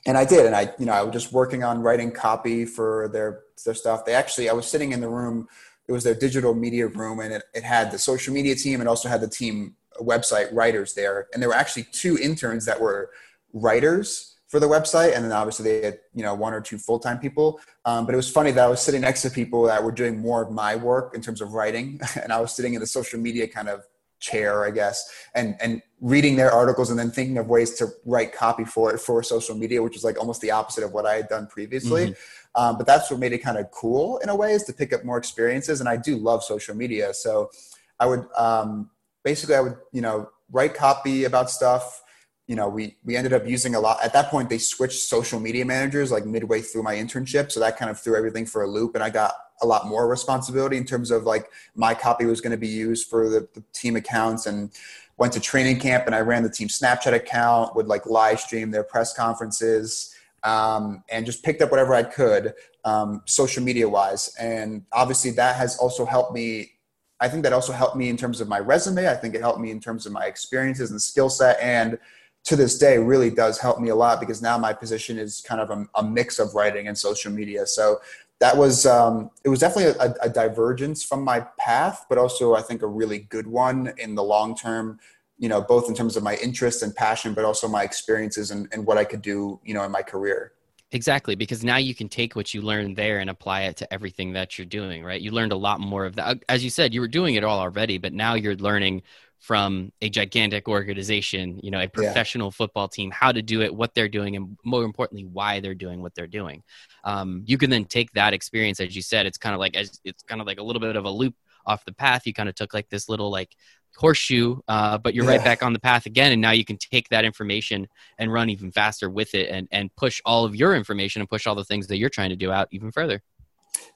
and I did, and I, you know, I was just working on writing copy for their their stuff. They actually, I was sitting in the room. It was their digital media room, and it, it had the social media team and also had the team website writers there. And there were actually two interns that were writers for the website, and then obviously they had you know one or two full time people. Um, but it was funny that I was sitting next to people that were doing more of my work in terms of writing, and I was sitting in the social media kind of chair, I guess, and and reading their articles and then thinking of ways to write copy for it for social media, which is like almost the opposite of what I had done previously. Mm-hmm. Um, but that's what made it kind of cool in a way is to pick up more experiences. And I do love social media, so I would um, basically I would you know write copy about stuff. You know, we we ended up using a lot. At that point, they switched social media managers like midway through my internship, so that kind of threw everything for a loop, and I got a lot more responsibility in terms of like my copy was going to be used for the, the, team accounts and went to training camp and I ran the team Snapchat account, would like live stream their press conferences, um, and just picked up whatever I could um, social media wise. And obviously that has also helped me. I think that also helped me in terms of my resume. I think it helped me in terms of my experiences and skill set. And to this day really does help me a lot because now my position is kind of a, a mix of writing and social media. So that was um, it was definitely a, a, divergence from my path, but also I think a really good one in the long term. You know, both in terms of my interest and passion, but also my experiences and, and what I could do. You know, in my career. Exactly, because now you can take what you learned there and apply it to everything that you're doing, right? You learned a lot more of that. As you said, you were doing it all already, but now you're learning from a gigantic organization, you know, a professional yeah. football team, how to do it, what they're doing, and more importantly, why they're doing what they're doing. Um, you can then take that experience, as you said, it's kind of like as it's kind of like a little bit of a loop off the path. You kind of took like this little like horseshoe, uh, but you're yeah. right back on the path again, and now you can take that information and run even faster with it, and and push all of your information and push all the things that you're trying to do out even further.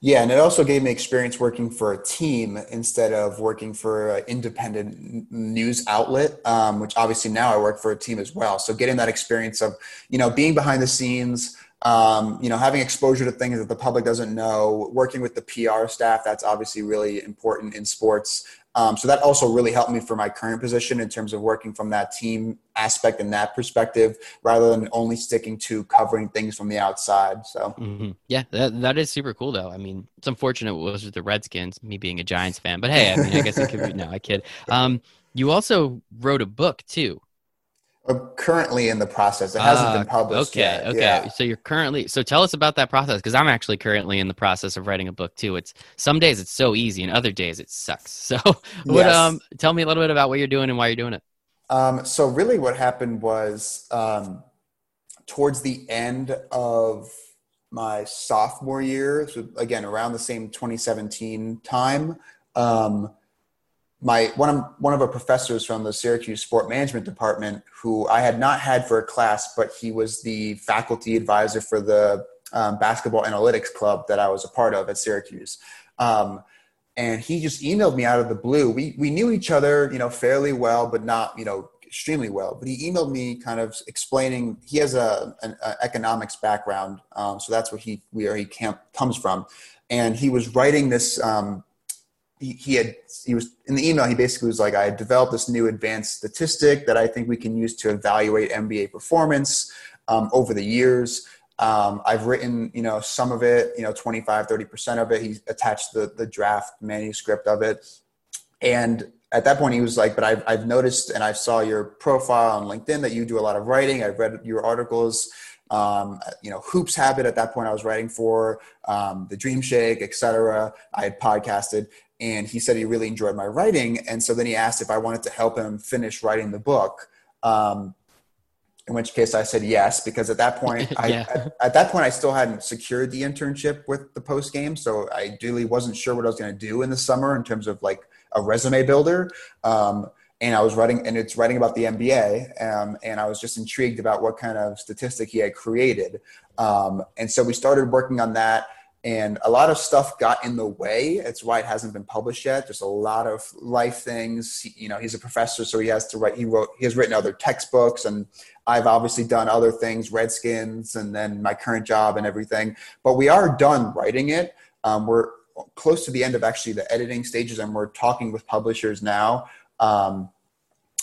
Yeah, and it also gave me experience working for a team instead of working for an independent news outlet, um, which obviously now I work for a team as well. So getting that experience of, you know, being behind the scenes, um, you know, having exposure to things that the public doesn't know, working with the PR staff, that's obviously really important in sports. Um, so that also really helped me for my current position in terms of working from that team aspect and that perspective, rather than only sticking to covering things from the outside. So mm-hmm. yeah, that, that is super cool though. I mean, it's unfortunate it was with the Redskins, me being a Giants fan, but hey, I mean, I guess it could be. No, I kid. Um, you also wrote a book too. I'm currently in the process. It hasn't uh, been published okay, yet. Okay, yeah. So you're currently. So tell us about that process because I'm actually currently in the process of writing a book too. It's some days it's so easy, and other days it sucks. So, what? Yes. Um, tell me a little bit about what you're doing and why you're doing it. Um, so really, what happened was um, towards the end of my sophomore year, so again around the same 2017 time. Um, my one of one of our professors from the Syracuse Sport Management Department, who I had not had for a class, but he was the faculty advisor for the um, basketball analytics club that I was a part of at Syracuse. Um, and he just emailed me out of the blue. We we knew each other, you know, fairly well, but not you know extremely well. But he emailed me kind of explaining he has a an a economics background, um, so that's where he where he camp, comes from, and he was writing this um, he, had he was in the email he basically was like i developed this new advanced statistic that i think we can use to evaluate NBA performance um, over the years. Um, i've written you know some of it you know 25 30% of it. He attached the, the draft manuscript of it. And at that point he was like but I've, I've noticed and i saw your profile on linkedin that you do a lot of writing. I've read your articles um, you know, Hoops Habit at that point I was writing for, um, the Dream Shake, etc. I had podcasted, and he said he really enjoyed my writing. And so then he asked if i wanted to help him finish writing the book. Um, in which case i said yes because at that point yeah. I, at, at, that point i still hadn't secured the internship with the post game. So i really wasn't sure what i was going to do in the summer in terms of like a resume builder. Um, and i was writing and it's writing about the nba um, and i was just intrigued about what kind of statistic he had created. Um, and so we started working on that and a lot of stuff got in the way. It's why it hasn't been published yet. There's a lot of life things. You know he's a professor so he has to write he wrote he has written other textbooks and i've obviously done other things redskins and then my current job and everything. But we are done writing it. Um, we're close to the end of actually the editing stages and we're talking with publishers now um,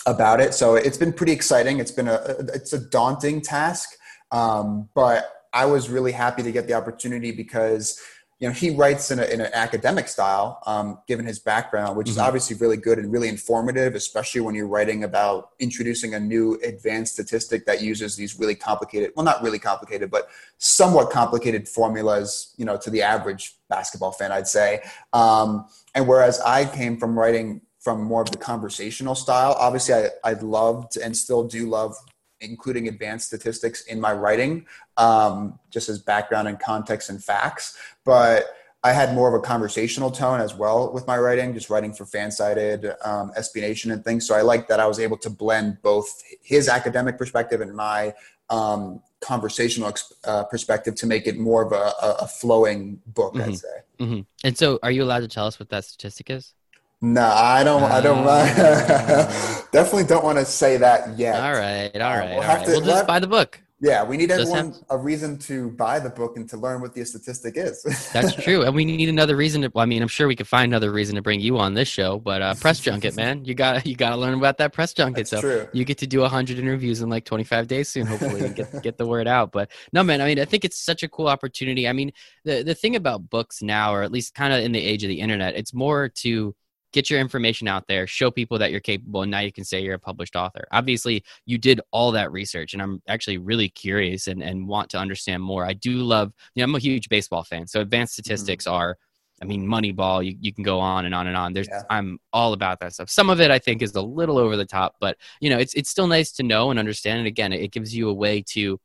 about it. So it's been pretty exciting. It's been a it's a daunting task. Um, but I was really happy to get the opportunity because you know he writes in, a, in an academic style um, given his background which mm-hmm. is obviously really good and really informative especially when you're writing about introducing a new advanced statistic that uses these really complicated well not really complicated but somewhat complicated formulas you know to the average basketball fan i'd say um, and whereas i came from writing from more of the conversational style obviously I, I loved and still do love including advanced statistics in my writing, um, just as background and context and facts. But I had more of a conversational tone as well with my writing, just writing for Fansided, um, SB Nation, and things. So I like that I was able to blend both his academic perspective and my um, conversational uh, perspective to make it more of a, a flowing book, mm-hmm. I'd say. Mm-hmm. And so, are you allowed to tell us what that statistic is? No, I don't. I don't. Uh, definitely don't want to say that yet. All right, all right. we'll, all right. To, we'll just buy the book. Yeah, we need everyone have... a reason to buy the book and to learn what the statistic is. That's true, and we need another reason to. I mean, I'm sure we could find another reason to bring you on this show, but uh, press junket, man, you got you got to learn about that press junket. That's so true. you get to do hundred interviews in like 25 days soon, hopefully, and get get the word out. But no, man, I mean, I think it's such a cool opportunity. I mean, the the thing about books now, or at least kind of in the age of the internet, it's more to get your information out there, show people that you're capable, and now you can say you're a published author. Obviously, you did all that research, and I'm actually really curious and, and want to understand more. I do love, you know, I'm a huge baseball fan, so advanced mm-hmm. statistics mm-hmm. are. I mean, Moneyball. You, you can go on and on and on. There's, yeah. I'm all about that stuff. Some of it I think is a little over the top, but you know, it's it's still nice to know and understand. And again, it, it gives you a way to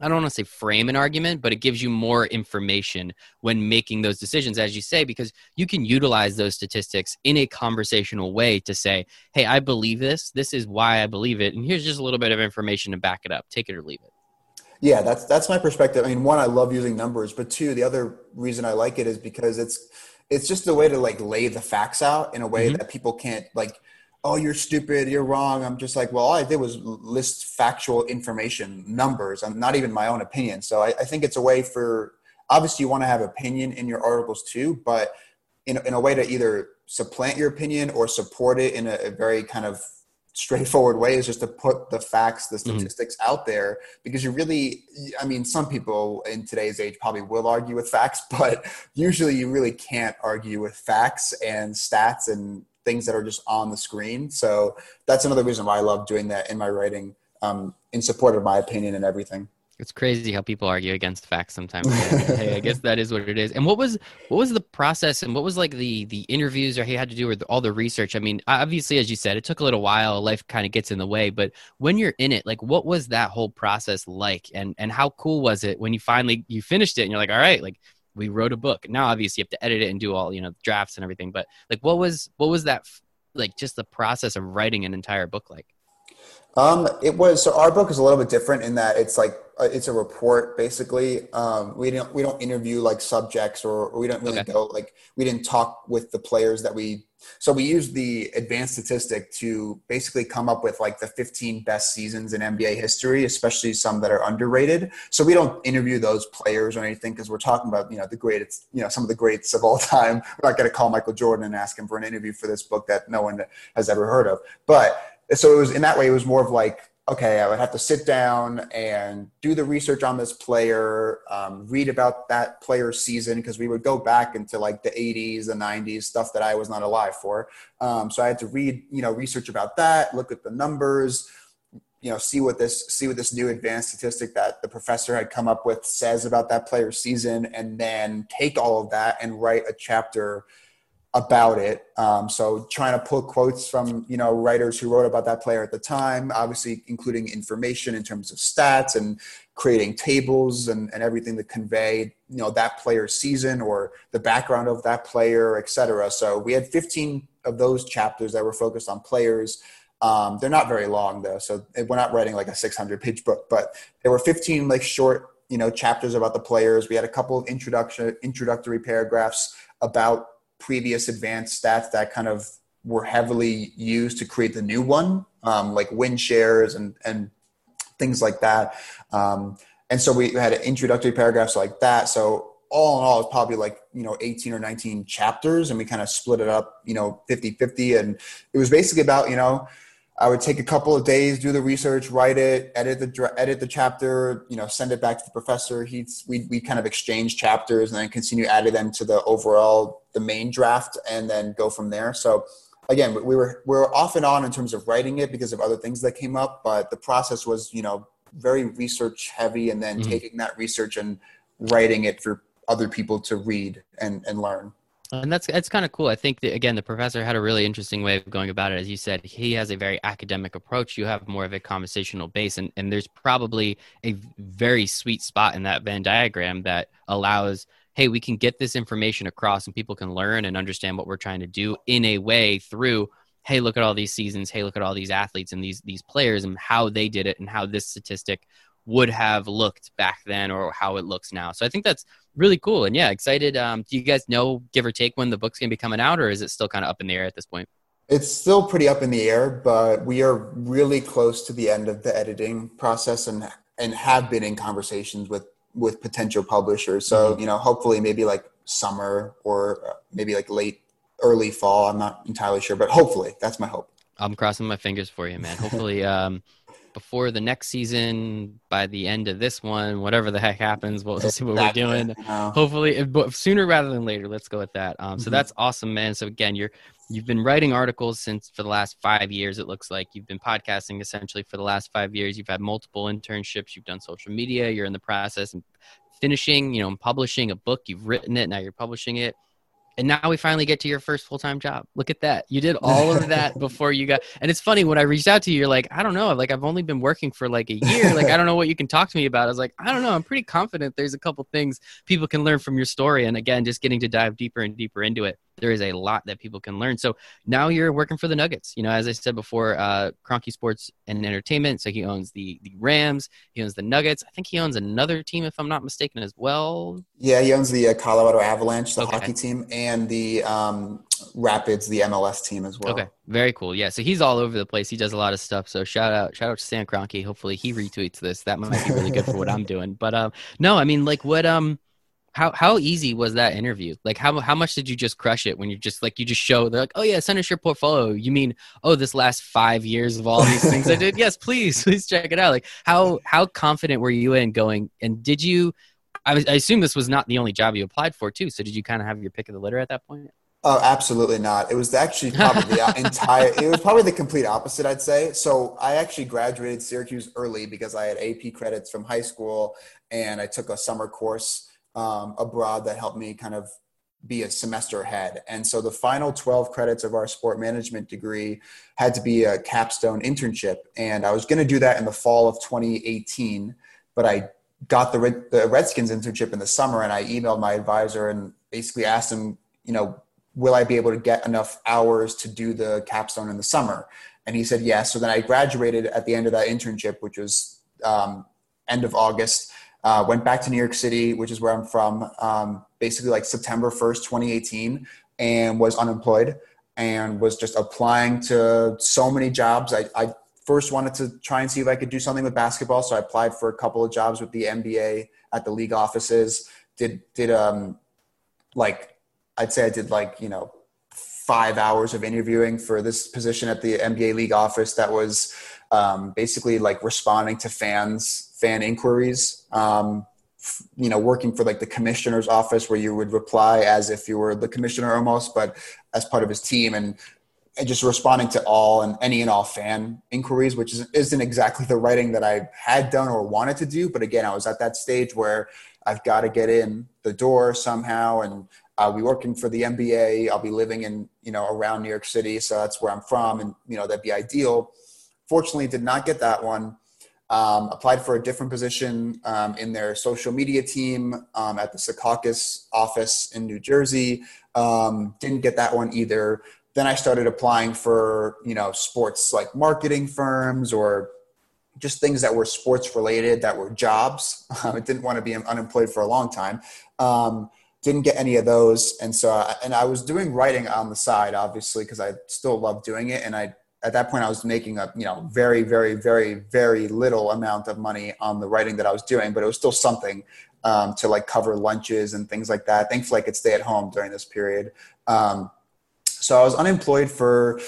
I don't want to say frame an argument, but it gives you more information when making those decisions, as you say, because you can utilize those statistics in a conversational way to say, hey, I believe this. This is why I believe it. And here's just a little bit of information to back it up. Take it or leave it. Yeah, that's that's my perspective. I mean, one, I love using numbers, but two, the other reason I like it is because it's it's just a way to like lay the facts out in a way mm-hmm. that people can't like oh, you're stupid, you're wrong. I'm just like, well, all I did was list factual information, numbers, and not even my own opinion. So I, I think it's a way for, obviously, you want to have opinion in your articles too, but in, in a way to either supplant your opinion or support it in a, a very kind of straightforward way is just to put the facts, the mm-hmm. statistics mm-hmm. out there because you really, I mean, some people in today's age probably will argue with facts, but usually you really can't argue with facts and stats and things that are just on the screen. So that's another reason why I love doing that in my writing um, in support of my opinion and everything. It's crazy how people argue against facts sometimes. hey, I guess that is what it is. And what was what was the process and what was like the the interviews or he had to do with all the research? I mean, obviously, as you said, it took a little while. Life kind of gets in the way, but when you're in it, like, what was that whole process like? And and how cool was it when you finally you finished it and you're like, all right, like we wrote a book. Now, obviously, you have to edit it and do all you know drafts and everything. But like, what was what was that like? Just the process of writing an entire book like? Um, it was so our book is a little bit different in that it's like it's a report basically. Um, we don't we don't interview like subjects or, or we don't really okay. go like we didn't talk with the players that we. So we used the advanced statistic to basically come up with like the 15 best seasons in NBA history, especially some that are underrated. So we don't interview those players or anything because we're talking about you know the greatest you know some of the greats of all time. We're not going to call Michael Jordan and ask him for an interview for this book that no one has ever heard of, but so it was in that way it was more of like okay i would have to sit down and do the research on this player um, read about that player's season because we would go back into like the 80s the 90s stuff that i was not alive for. Um, so i had to read you know research about that look at the numbers you know see what this see what this new advanced statistic that the professor had come up with says about that player's season and then take all of that and write a chapter about it. Um, so trying to pull quotes from you know writers who wrote about that player at the time, obviously including information in terms of stats and creating tables and, and everything to convey you know that player's season or the background of that player, etc. So we had 15 of those chapters that were focused on players. Um, they're not very long though, so we're not writing like a 600 page book, but there were 15 like short you know chapters about the players. We had a couple of introduction introductory paragraphs about previous advanced stats that kind of were heavily used to create the new one, um, like win shares and and things like that. Um, and so we had introductory paragraphs like that. So all in all, it's probably like, you know, 18 or 19 chapters and we kind of split it up, you know, 50, 50. And it was basically about, you know, I would take a couple of days, do the research, write it, edit the edit the chapter, you know, send it back to the professor. He's we we kind of exchange chapters and then continue adding them to the overall the main draft and then go from there. So again, we were we were off and on in terms of writing it because of other things that came up, but the process was you know very research heavy, and then mm-hmm. taking that research and writing it for other people to read and and learn and that's that's kind of cool. I think that again, the professor had a really interesting way of going about it. As you said, he has a very academic approach. You have more of a conversational base, and and there's probably a very sweet spot in that Venn diagram that allows, hey, we can get this information across, and people can learn and understand what we're trying to do in a way through. Hey, look at all these seasons. Hey, look at all these athletes and these these players and how they did it and how this statistic would have looked back then or how it looks now. So I think that's really cool. And yeah, excited. Um, do you guys know, give or take, when the book's going to be coming out, or is it still kind of up in the air at this point? It's still pretty up in the air, but we are really close to the end of the editing process and and have been in conversations with with potential publishers. So mm-hmm. you know, hopefully, maybe like summer or maybe like late early fall. I'm not entirely sure, but hopefully, that's my hope. I'm crossing my fingers for you, man. Hopefully, um, before the next season, by the end of this one, whatever the heck happens, we'll see what we're doing. Hopefully, but sooner rather than later. Let's go with that. Um, so mm-hmm. that's awesome, man. So again, you're you've been writing articles since for the last five years. It looks like you've been podcasting essentially for the last five years. You've had multiple internships. You've done social media. You're in the process of finishing, you know, publishing a book. You've written it. Now you're publishing it and now we finally get to your first full-time job. Look at that. You did all of that before you got and it's funny when i reached out to you you're like i don't know like i've only been working for like a year like i don't know what you can talk to me about. I was like i don't know i'm pretty confident there's a couple things people can learn from your story. And again just getting to dive deeper and deeper into it there is a lot that people can learn. So now you're working for the Nuggets. You know, as I said before, uh, Kroenke Sports and Entertainment. So he owns the the Rams. He owns the Nuggets. I think he owns another team, if I'm not mistaken, as well. Yeah, he owns the uh, Colorado Avalanche, the okay. hockey team, and the um, Rapids, the MLS team as well. Okay, very cool. Yeah, so he's all over the place. He does a lot of stuff. So shout out, shout out to Stan Kroenke. Hopefully he retweets this. That might be really good for what I'm doing. But um, no, I mean, like what um How how easy was that interview? Like how how much did you just crush it when you just like you just show they're like, oh yeah, send us your portfolio. You mean oh this last five years of all these things I did? Yes, please, please check it out. Like how how confident were you in going? And did you? I, I assume this was not the only job you applied for too. So did you kind of have your pick of the litter at that point? Oh, absolutely not. It was actually probably the entire. It was probably the complete opposite, I'd say. So I actually graduated Syracuse early because I had AP credits from high school, and I took a summer course um, abroad that helped me kind of be a semester ahead. And so the final 12 credits of our sport management degree had to be a capstone internship, and I was going to do that in the fall of 2018, but I got the the Redskins internship in the summer, and I emailed my advisor and basically asked him, you know will I be able to get enough hours to do the capstone in the summer? And he said yes. So then I graduated at the end of that internship, which was um, end of August. Uh, went back to New York City, which is where I'm from, um, basically like September 1st, 2018, and was unemployed and was just applying to so many jobs. I, I first wanted to try and see if I could do something with basketball, so I applied for a couple of jobs with the NBA at the league offices. Did did um like I'd say I did like, you know, five hours of interviewing for this position at the NBA league office that was um, basically like responding to fans, fan inquiries. Um, you know, working for like the commissioner's office where you would reply as if you were the commissioner almost, but as part of his team and, and just responding to all and any and all fan inquiries, which is, isn't exactly the writing that I had done or wanted to do. But again, I was at that stage where I've got to get in the door somehow. And I'll be working for the NBA. I'll be living in, you know, around New York City. So that's where I'm from. And, you know, that'd be ideal. Fortunately, did not get that one. Um, applied for a different position um, in their social media team um, at the Secaucus office in New Jersey. Um, didn't get that one either. Then I started applying for, you know, sports like marketing firms or just things that were sports related that were jobs. I didn't want to be unemployed for a long time. Um, didn't get any of those and so I, and i was doing writing on the side obviously because i still love doing it and i at that point i was making a you know very very very very little amount of money on the writing that i was doing but it was still something um, to like cover lunches and things like that. Thankfully i could stay at home during this period. Um, so i was unemployed for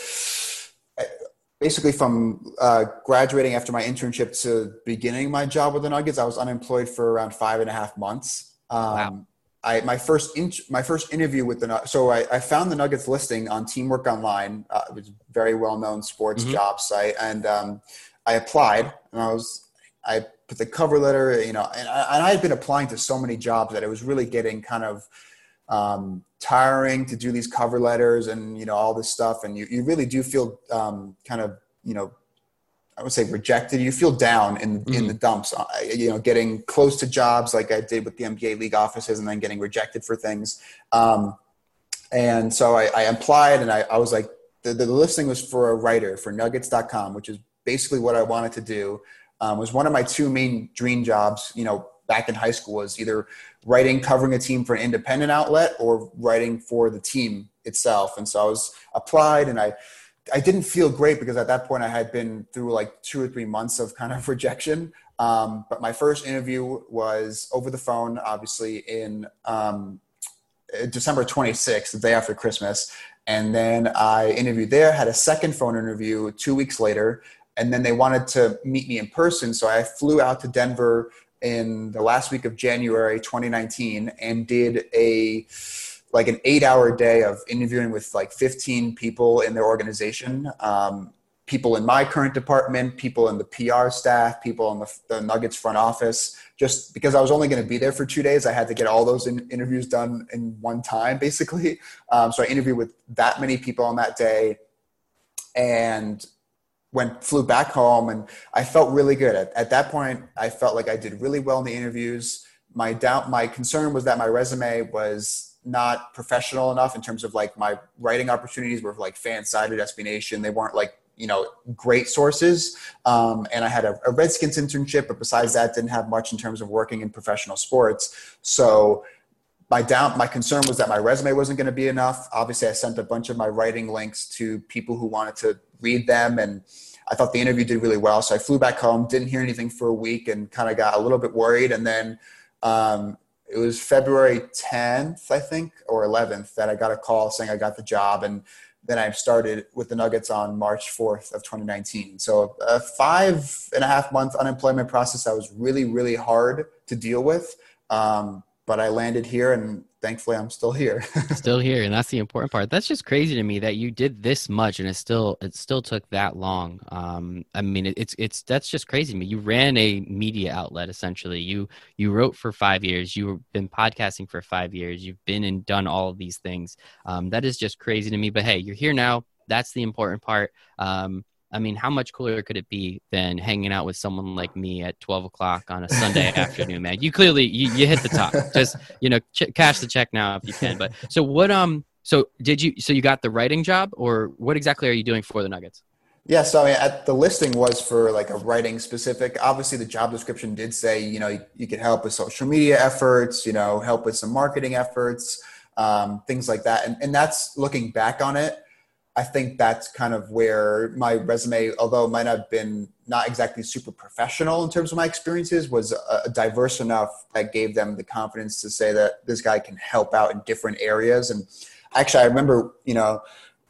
basically from uh, graduating after my internship to beginning my job with the nuggets i was unemployed for around five and a half months. Um, wow I my first in, my first interview with the so I, I found the Nuggets listing on Teamwork Online. Uh, it was a very well known sports mm-hmm. job site, and um, I applied. And I was I put the cover letter, you know, and I, and I, had been applying to so many jobs that it was really getting kind of um, tiring to do these cover letters and you know all this stuff, and you you really do feel um, kind of you know I would say rejected. You feel down in mm-hmm. in the dumps. Uh, you know, getting close to jobs like I did with the NBA league offices, and then getting rejected for things. Um, and so I, I, applied, and I, I was like, the, the, listing was for a writer for Nuggets.com, which is basically what I wanted to do. Um, was one of my two main dream jobs. You know, back in high school was either writing, covering a team for an independent outlet, or writing for the team itself. And so I was applied, and I I didn't feel great because at that point I had been through like two or three months of kind of rejection. Um, but my first interview was over the phone, obviously in um, December 26th, the day after Christmas. And then I interviewed there, had a second phone interview two weeks later. And then they wanted to meet me in person. So I flew out to Denver in the last week of January 2019 and did a like an eight hour day of interviewing with like 15 people in their organization um, people in my current department people in the pr staff people in the, the nuggets front office. Just because i was only going to be there for two days i had to get all those in, interviews done in one time basically. Um, so i interviewed with that many people on that day and went flew back home and i felt really good. At, at that point i felt like i did really well in the interviews. My doubt my concern was that my resume was not professional enough in terms of like my writing opportunities were like FanSided SB Nation. They weren't like you know great sources. Um, and i had a, a, redskins internship but besides that didn't have much in terms of working in professional sports. So my down my concern was that my resume wasn't going to be enough. Obviously i sent a bunch of my writing links to people who wanted to read them and i thought the interview did really well. So i flew back home didn't hear anything for a week and kind of got a little bit worried. And then um, it was February 10th, I think, or 11th that I got a call saying I got the job. And then I started with the Nuggets on March 4th of 2019. So a five and a half month unemployment process that was really, really hard to deal with. Um, but I landed here and thankfully I'm still here. still here, and that's the important part. That's just crazy to me that you did this much and it still it still took that long. Um, I mean, it, it's it's that's just crazy to me. You ran a media outlet essentially. You you wrote for five years. You've been podcasting for five years. You've been and done all of these things. Um, that is just crazy to me. But hey, you're here now. That's the important part. Um, I mean, how much cooler could it be than hanging out with someone like me at 12 o'clock on a Sunday afternoon, man? You clearly, you, you hit the top. Just, you know, ch- cash the check now if you can. But so what, um, so did you, so you got the writing job or what exactly are you doing for the Nuggets? Yeah, so I mean, at the listing was for like a writing specific. Obviously, the job description did say, you know, you, you could help with social media efforts, you know, help with some marketing efforts, um, things like that. And, and that's looking back on it I think that's kind of where my resume, although it might have been not exactly super professional in terms of my experiences, was uh, diverse enough that gave them the confidence to say that this guy can help out in different areas. And actually, I remember, you know,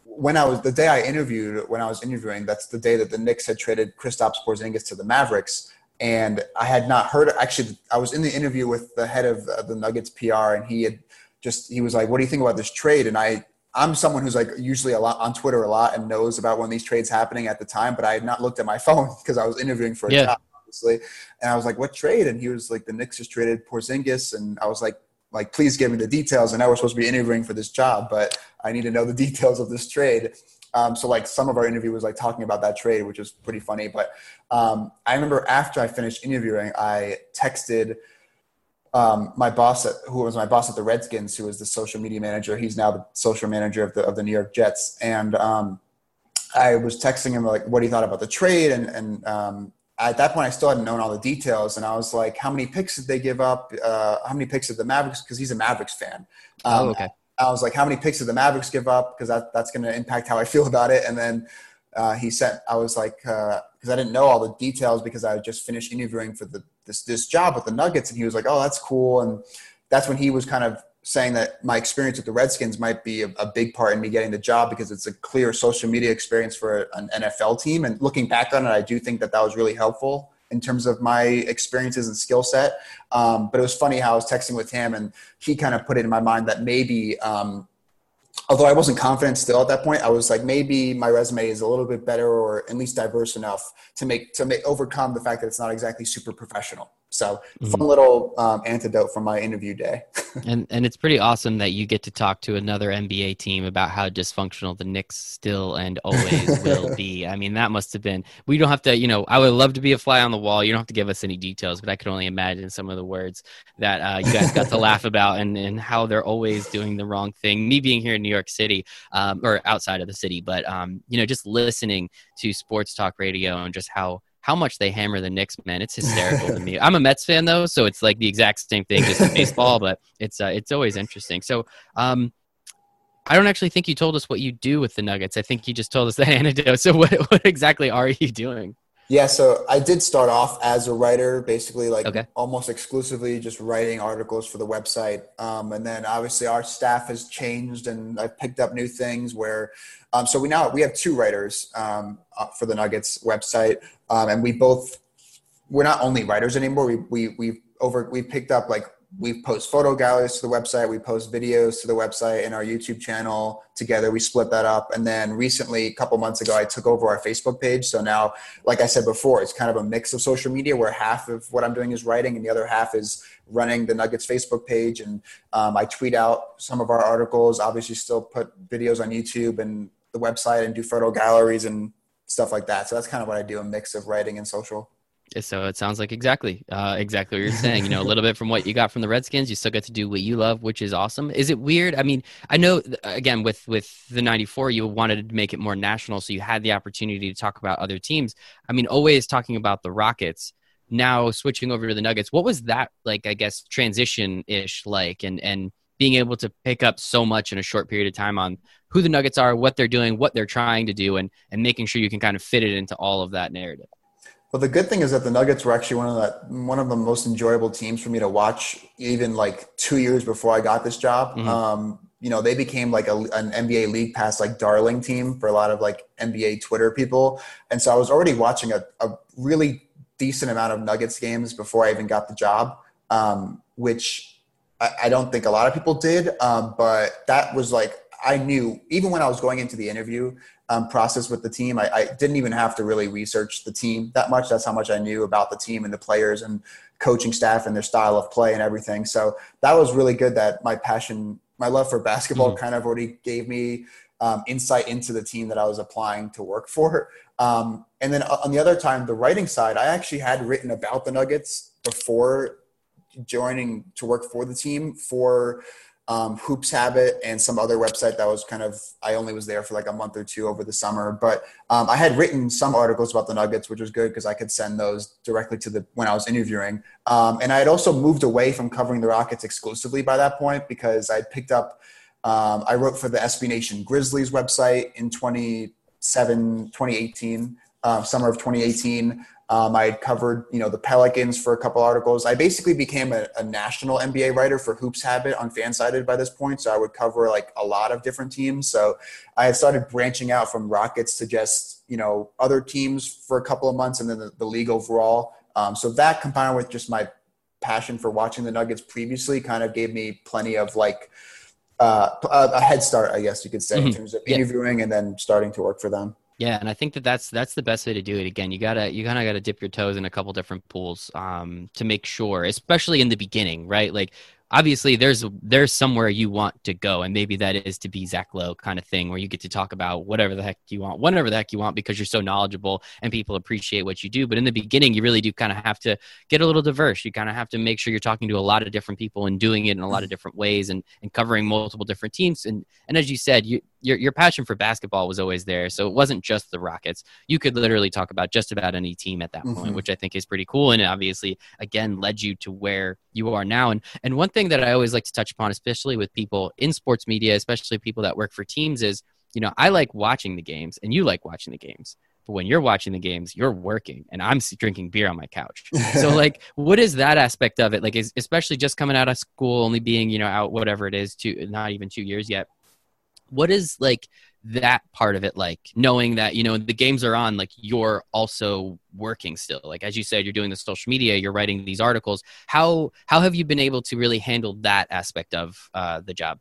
when I was the day I interviewed, when I was interviewing, that's the day that the Knicks had traded Kristaps Porzingis to the Mavericks, and I had not heard. Actually, I was in the interview with the head of the Nuggets PR, and he had just he was like, "What do you think about this trade?" And I I'm someone who's like usually a lot on Twitter a lot and knows about when these trades happening at the time, but I had not looked at my phone because I was interviewing for a yeah. job, obviously. And I was like, "What trade?" And he was like, "The Knicks just traded Porzingis," and I was like, "Like, please give me the details." And I know we're supposed to be interviewing for this job, but I need to know the details of this trade. Um, so like some of our interview was like talking about that trade, which was pretty funny. But um, I remember after I finished interviewing, I texted um, my boss, at, who was my boss at the Redskins, who was the social media manager, he's now the social manager of the of the New York Jets, and um, I was texting him like what he thought about the trade, and and um, at that point I still hadn't known all the details, and I was like, how many picks did they give up? Uh, how many picks did the Mavericks? Because he's a Mavericks fan. oh, okay. I was like, how many picks did the Mavericks give up? Because that, that's going to impact how I feel about it. And then uh, he said, I was like, because uh, I didn't know all the details because I just finished interviewing for the this this job with the Nuggets, and he was like, "Oh, that's cool." And that's when he was kind of saying that my experience with the Redskins might be a, a big part in me getting the job because it's a clear social media experience for an NFL team. And looking back on it, I do think that that was really helpful in terms of my experiences and skill set. Um, but it was funny how I was texting with him, and he kind of put it in my mind that maybe. Um, although I wasn't confident still at that point, I was like, maybe my resume is a little bit better or at least diverse enough to make to make overcome the fact that it's not exactly super professional. So mm-hmm. fun little um, antidote from my interview day. and and it's pretty awesome that you get to talk to another NBA team about how dysfunctional the Knicks still and always will be. I mean, that must have been. We don't have to, you know. I would love to be a fly on the wall. You don't have to give us any details, but I can only imagine some of the words that uh, you guys got to laugh about and and how they're always doing the wrong thing. Me being here in New York City um, or outside of the city, but um, you know, just listening to sports talk radio and just how how much they hammer the Knicks, man. It's hysterical to me. I'm a Mets fan though, so it's like the exact same thing, just in baseball. But it's uh, it's always interesting. So, um, I don't actually think you told us what you do with the Nuggets. I think you just told us the anecdote. So, what what exactly are you doing? Yeah, so I did start off as a writer, basically like okay. almost exclusively just writing articles for the website. Um, and then obviously our staff has changed, and I've picked up new things. Where, um, so we now we have two writers um, uh, for the Nuggets website, um, and we both we're not only writers anymore. We we we over we picked up like we post photo galleries to the website. We post videos to the website and our youtube channel. Together we split that up. And then recently a couple months ago i took over our facebook page. So now like i said before it's kind of a mix of social media where half of what i'm doing is writing and the other half is running the nuggets facebook page. And um, i tweet out some of our articles obviously still put videos on youtube and the website and do photo galleries and stuff like that so that's kind of what i do a mix of writing and social so it sounds like exactly, uh, exactly what you're saying. You know, a little bit from what you got from the Redskins, you still get to do what you love, which is awesome. Is it weird? I mean, I know again with with the '94, you wanted to make it more national, so you had the opportunity to talk about other teams. I mean, always talking about the Rockets. Now switching over to the Nuggets, what was that like? I guess transition ish like, and and being able to pick up so much in a short period of time on who the Nuggets are, what they're doing, what they're trying to do, and and making sure you can kind of fit it into all of that narrative. Well, the good thing is that the Nuggets were actually one of the one of the most enjoyable teams for me to watch, even like two years before I got this job. Mm-hmm. Um, you know, they became like a, an NBA League Pass like darling team for a lot of like NBA Twitter people, and so I was already watching a, a really decent amount of Nuggets games before I even got the job, um, which I, I, don't think a lot of people did. Um, but that was like I knew even when I was going into the interview, um, process with the team. I, I, didn't even have to really research the team that much. That's how much I knew about the team and the players and coaching staff and their style of play and everything. So that was really good that my passion, my love for basketball mm-hmm. kind of already gave me um, insight into the team that I was applying to work for. Um, and then on the other time, the writing side, I actually had written about the Nuggets before joining to work for the team for um, Hoops Habit and some other website that was kind of I only was there for like a month or two over the summer, but um, I had written some articles about the Nuggets, which was good because I could send those directly to the when I was interviewing. Um, and I had also moved away from covering the Rockets exclusively by that point because I picked up. Um, I wrote for the SB Nation Grizzlies website in 27, 2018, uh, summer of 2018. Um, I had covered, you know, the Pelicans for a couple articles. I basically became a, a, national NBA writer for Hoops Habit on Fansided by this point. So I would cover like a lot of different teams. So I had started branching out from Rockets to just, you know, other teams for a couple of months and then the, the league overall. Um, so that combined with just my passion for watching the Nuggets previously kind of gave me plenty of like uh, a head start, I guess you could say, mm-hmm. in terms of interviewing yeah. and then starting to work for them. Yeah, and I think that that's that's the best way to do it. Again, you gotta you kind of gotta dip your toes in a couple different pools um, to make sure, especially in the beginning, right? Like obviously there's there's somewhere you want to go and maybe that is to be zach lowe kind of thing where you get to talk about whatever the heck you want whatever the heck you want because you're so knowledgeable and people appreciate what you do but in the beginning you really do kind of have to get a little diverse you kind of have to make sure you're talking to a lot of different people and doing it in a lot of different ways and, and covering multiple different teams and and as you said you your, your passion for basketball was always there so it wasn't just the rockets you could literally talk about just about any team at that mm-hmm. point which i think is pretty cool and obviously again led you to where you are now and and one thing that I always like to touch upon, especially with people in sports media, especially people that work for teams, is you know I like watching the games, and you like watching the games. But when you're watching the games, you're working, and I'm drinking beer on my couch. so like, what is that aspect of it? Like, is, especially just coming out of school, only being you know out whatever it is, two not even two years yet. What is like that part of it like knowing that you know the games are on like you're also working still? Like as you said you're doing the social media you're writing these articles. How how have you been able to really handle that aspect of uh, the job?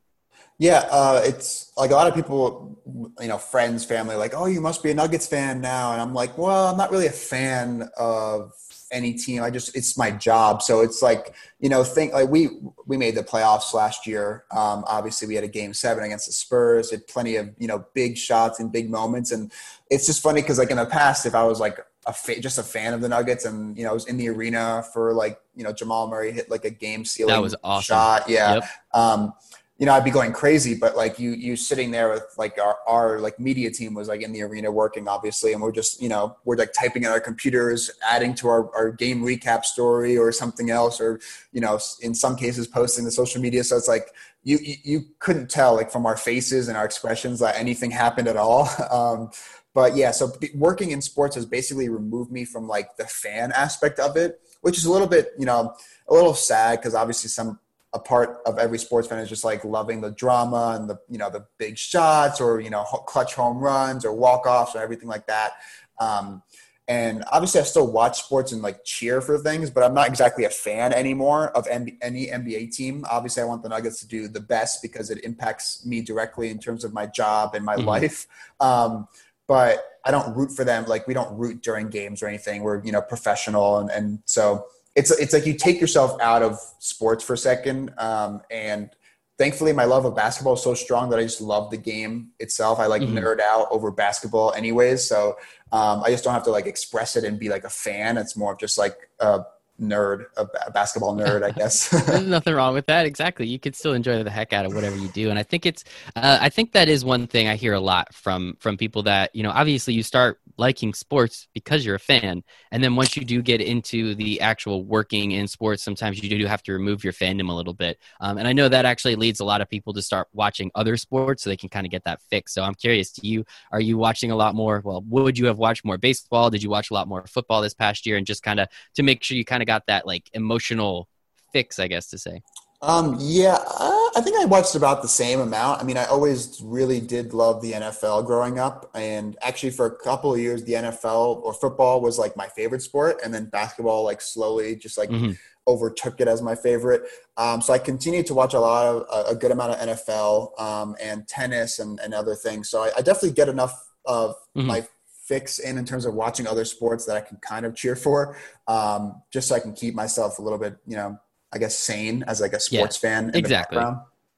Yeah uh, it's like a lot of people you know friends family like oh you must be a nuggets fan now. And i'm like well i'm not really a fan of any team. I just it's my job. So it's like you know think like we we made the playoffs last year. Um, obviously, we had a game seven against the Spurs. Had plenty of you know big shots and big moments, and it's just funny because like in the past, if I was like a fa- just a fan of the Nuggets, and you know I was in the arena for like you know Jamal Murray hit like a game sealing that was awesome. shot. Yeah. Yep. Um, you know, I'd be going crazy, but like you, you sitting there with like our, our like media team was like in the arena working obviously. And we're just, you know, we're like typing in our computers, adding to our, our game recap story or something else, or, you know, in some cases posting the social media. So it's like, you, you, you couldn't tell like from our faces and our expressions that anything happened at all. Um, but yeah, so working in sports has basically removed me from like the fan aspect of it, which is a little bit, you know, a little sad because obviously some a part of every sports fan is just like loving the drama and the you know the big shots or you know clutch home runs or walk offs or everything like that. Um, and obviously, I still watch sports and like cheer for things, but I'm not exactly a fan anymore of any NBA team. Obviously, I want the Nuggets to do the best because it impacts me directly in terms of my job and my mm-hmm. life. Um, but I don't root for them. Like we don't root during games or anything. We're you know professional, and, and so it's it's like you take yourself out of sports for a second um, and thankfully my love of basketball is so strong that i just love the game itself i like mm-hmm. nerd out over basketball anyways so um, i just don't have to like express it and be like a fan it's more of just like a nerd a basketball nerd i guess there's nothing wrong with that exactly you can still enjoy the heck out of whatever you do and i think it's uh, i think that is one thing i hear a lot from from people that you know obviously you start liking sports because you're a fan. And then once you do get into the actual working in sports, sometimes you do have to remove your fandom a little bit. Um, and I know that actually leads a lot of people to start watching other sports so they can kind of get that fix. So I'm curious to you, are you watching a lot more? Well, would you have watched more baseball? Did you watch a lot more football this past year? And just kind of to make sure you kind of got that like emotional fix, I guess to say. Um, yeah, uh, I think I watched about the same amount. I mean, I always really did love the NFL growing up, and actually for a couple of years, the NFL or football was like my favorite sport, and then basketball like slowly just like mm-hmm. overtook it as my favorite. Um, so I continued to watch a lot of a good amount of NFL um, and tennis and, and other things. So I, I definitely get enough of mm-hmm. my fix in in terms of watching other sports that I can kind of cheer for, um, just so I can keep myself a little bit, you know I guess sane as like a sports yeah, fan. exactly.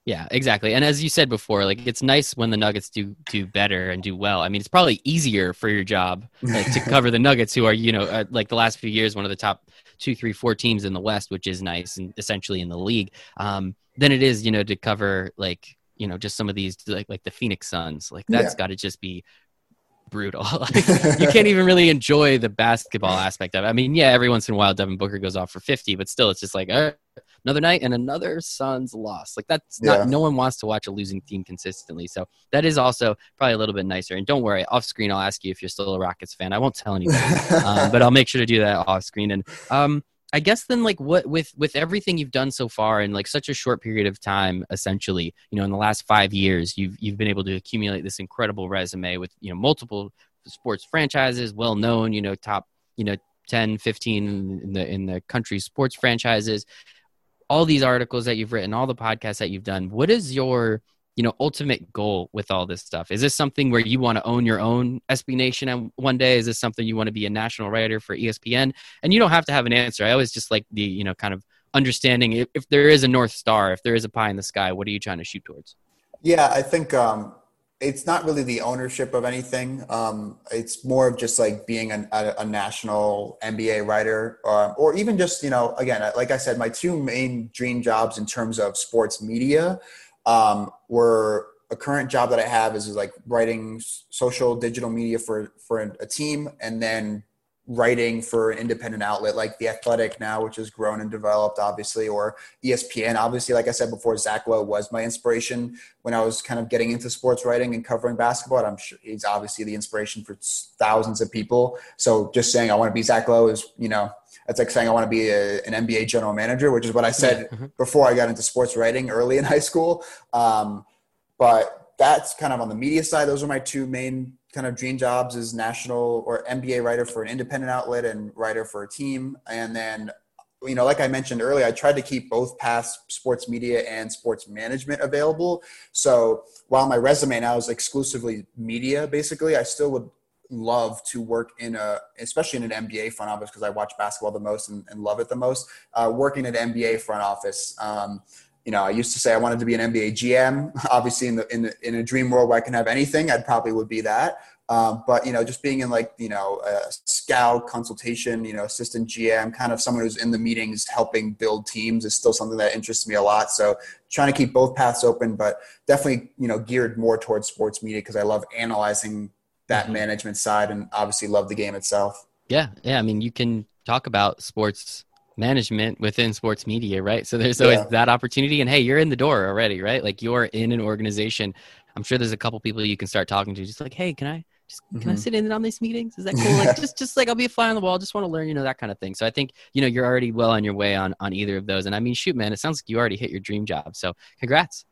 Yeah, exactly. And as you said before, like it's nice when the Nuggets do do better and do well. I mean, it's probably easier for your job like, to cover the Nuggets, who are you know uh, like the last few years one of the top two, three, four teams in the West, which is nice and essentially in the league. Um, than it is you know to cover like you know just some of these like like the Phoenix Suns. Like that's yeah. got to just be brutal. you can't even really enjoy the basketball aspect of it. I mean, yeah, every once in a while Devin Booker goes off for 50, but still it's just like uh, another night and another Suns loss. Like that's not yeah. no one wants to watch a losing team consistently. So that is also probably a little bit nicer. And don't worry, off screen I'll ask you if you're still a Rockets fan. I won't tell anybody. um, but I'll make sure to do that off screen and um I guess then like what with with everything you've done so far in like such a short period of time essentially you know in the last 5 years you've you've been able to accumulate this incredible resume with you know multiple sports franchises well known you know top you know 10 15 in the in the country's sports franchises. All these articles that you've written all the podcasts that you've done what is your you know ultimate goal with all this stuff? Is this something where you want to own your own sb nation one day? Is this something you want to be a national writer for espn and you don't have to have an answer. I always just like the you know kind of understanding if, if there is a north star if there is a pie in the sky what are you trying to shoot towards? Yeah i think um it's not really the ownership of anything. Um, it's more of just like being a, a, a national NBA writer, uh, or even just you know, again, like I said, my two main dream jobs in terms of sports media um, were a current job that I have is, is like writing social digital media for for a team, and then writing for an independent outlet like the Athletic now, which has grown and developed, obviously, or ESPN. Obviously, like I said before, Zach Lowe was my inspiration when I was kind of getting into sports writing and covering basketball. And I'm sure he's obviously the inspiration for thousands of people. So just saying I want to be Zach Lowe is, you know, that's like saying I want to be a, an NBA general manager, which is what I said mm-hmm. before I got into sports writing early in high school. Um, but that's kind of on the media side. Those are my two main kind of dream jobs is national or NBA writer for an independent outlet and writer for a team. And then, you know, like I mentioned earlier, I tried to keep both paths, sports media and sports management, available. So while my resume now is exclusively media, basically, I still would love to work in a, especially in an NBA front office because I watch basketball the most and, and love it the most. Uh, working at NBA front office, um, you know, I used to say I wanted to be an NBA GM. Obviously, in the in, the, in a dream world where I can have anything, I'd probably would be that. Um, but you know, just being in like you know a scout consultation, you know, assistant GM, kind of someone who's in the meetings helping build teams is still something that interests me a lot. So trying to keep both paths open, but definitely you know geared more towards sports media because I love analyzing that mm-hmm. management side and obviously love the game itself. Yeah, yeah. I mean, you can talk about sports management within sports media, right? So there's always yeah. that opportunity. And hey, you're in the door already, right? Like you're in an organization. I'm sure there's a couple people you can start talking to, just like, hey, can I just can mm-hmm. I sit in on these meetings? Is that cool? Like just just like I'll be a fly on the wall. Just want to learn, you know, that kind of thing. So I think you know you're already well on your way on on either of those. And I mean, shoot, man, it sounds like you already hit your dream job. So congrats.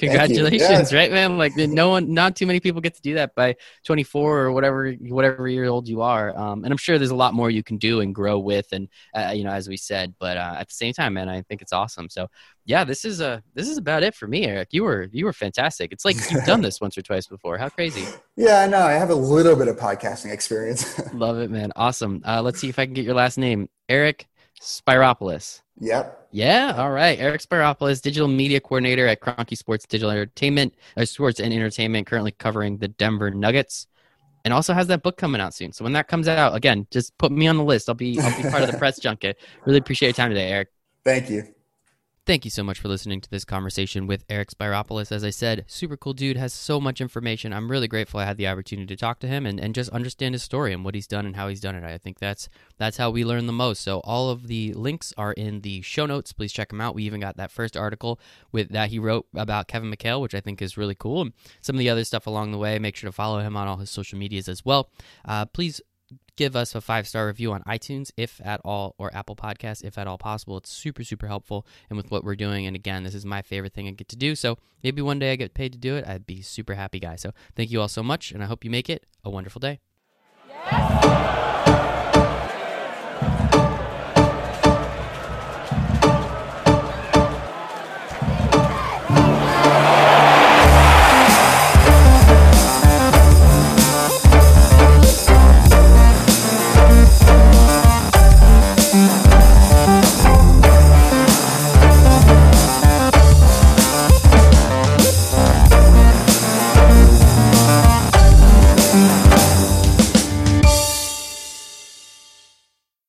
Congratulations, yeah. right, man? Like no one, not too many people get to do that by 24 or whatever, whatever year old you are. Um, and I'm sure there's a lot more you can do and grow with, and uh, you know, as we said. But uh, at the same time, man, I think it's awesome. So yeah, this is a uh, this is about it for me, Eric. You were you were fantastic. It's like you've done this once or twice before. How crazy? Yeah, I know. I have a little bit of podcasting experience. Love it, man. Awesome. Uh, let's see if I can get your last name, Eric Spyropoulos. Yep. Yeah. All right. Eric Spyropoulos, digital media coordinator at Kroenke Sports Digital Entertainment, uh, Sports and Entertainment, currently covering the Denver Nuggets, and also has that book coming out soon. So when that comes out, again, just put me on the list. I'll be I'll be part of the press junket. Really appreciate your time today, Eric. Thank you. Thank you so much for listening to this conversation with Eric Spyropoulos. As I said, super cool dude, has so much information. I'm really grateful I had the opportunity to talk to him and, and just understand his story and what he's done and how he's done it. I think that's that's how we learn the most. So all of the links are in the show notes. Please check them out. We even got that first article with that he wrote about Kevin McHale, which I think is really cool. And some of the other stuff along the way. Make sure to follow him on all his social medias as well. Uh, please give us a five star review on iTunes, if at all, or Apple Podcasts, if at all possible. It's super, super helpful. And with what we're doing, and again, this is my favorite thing I get to do. So maybe one day I get paid to do it. I'd be super happy, guy. So thank you all so much, and I hope you make it a wonderful day. Yes.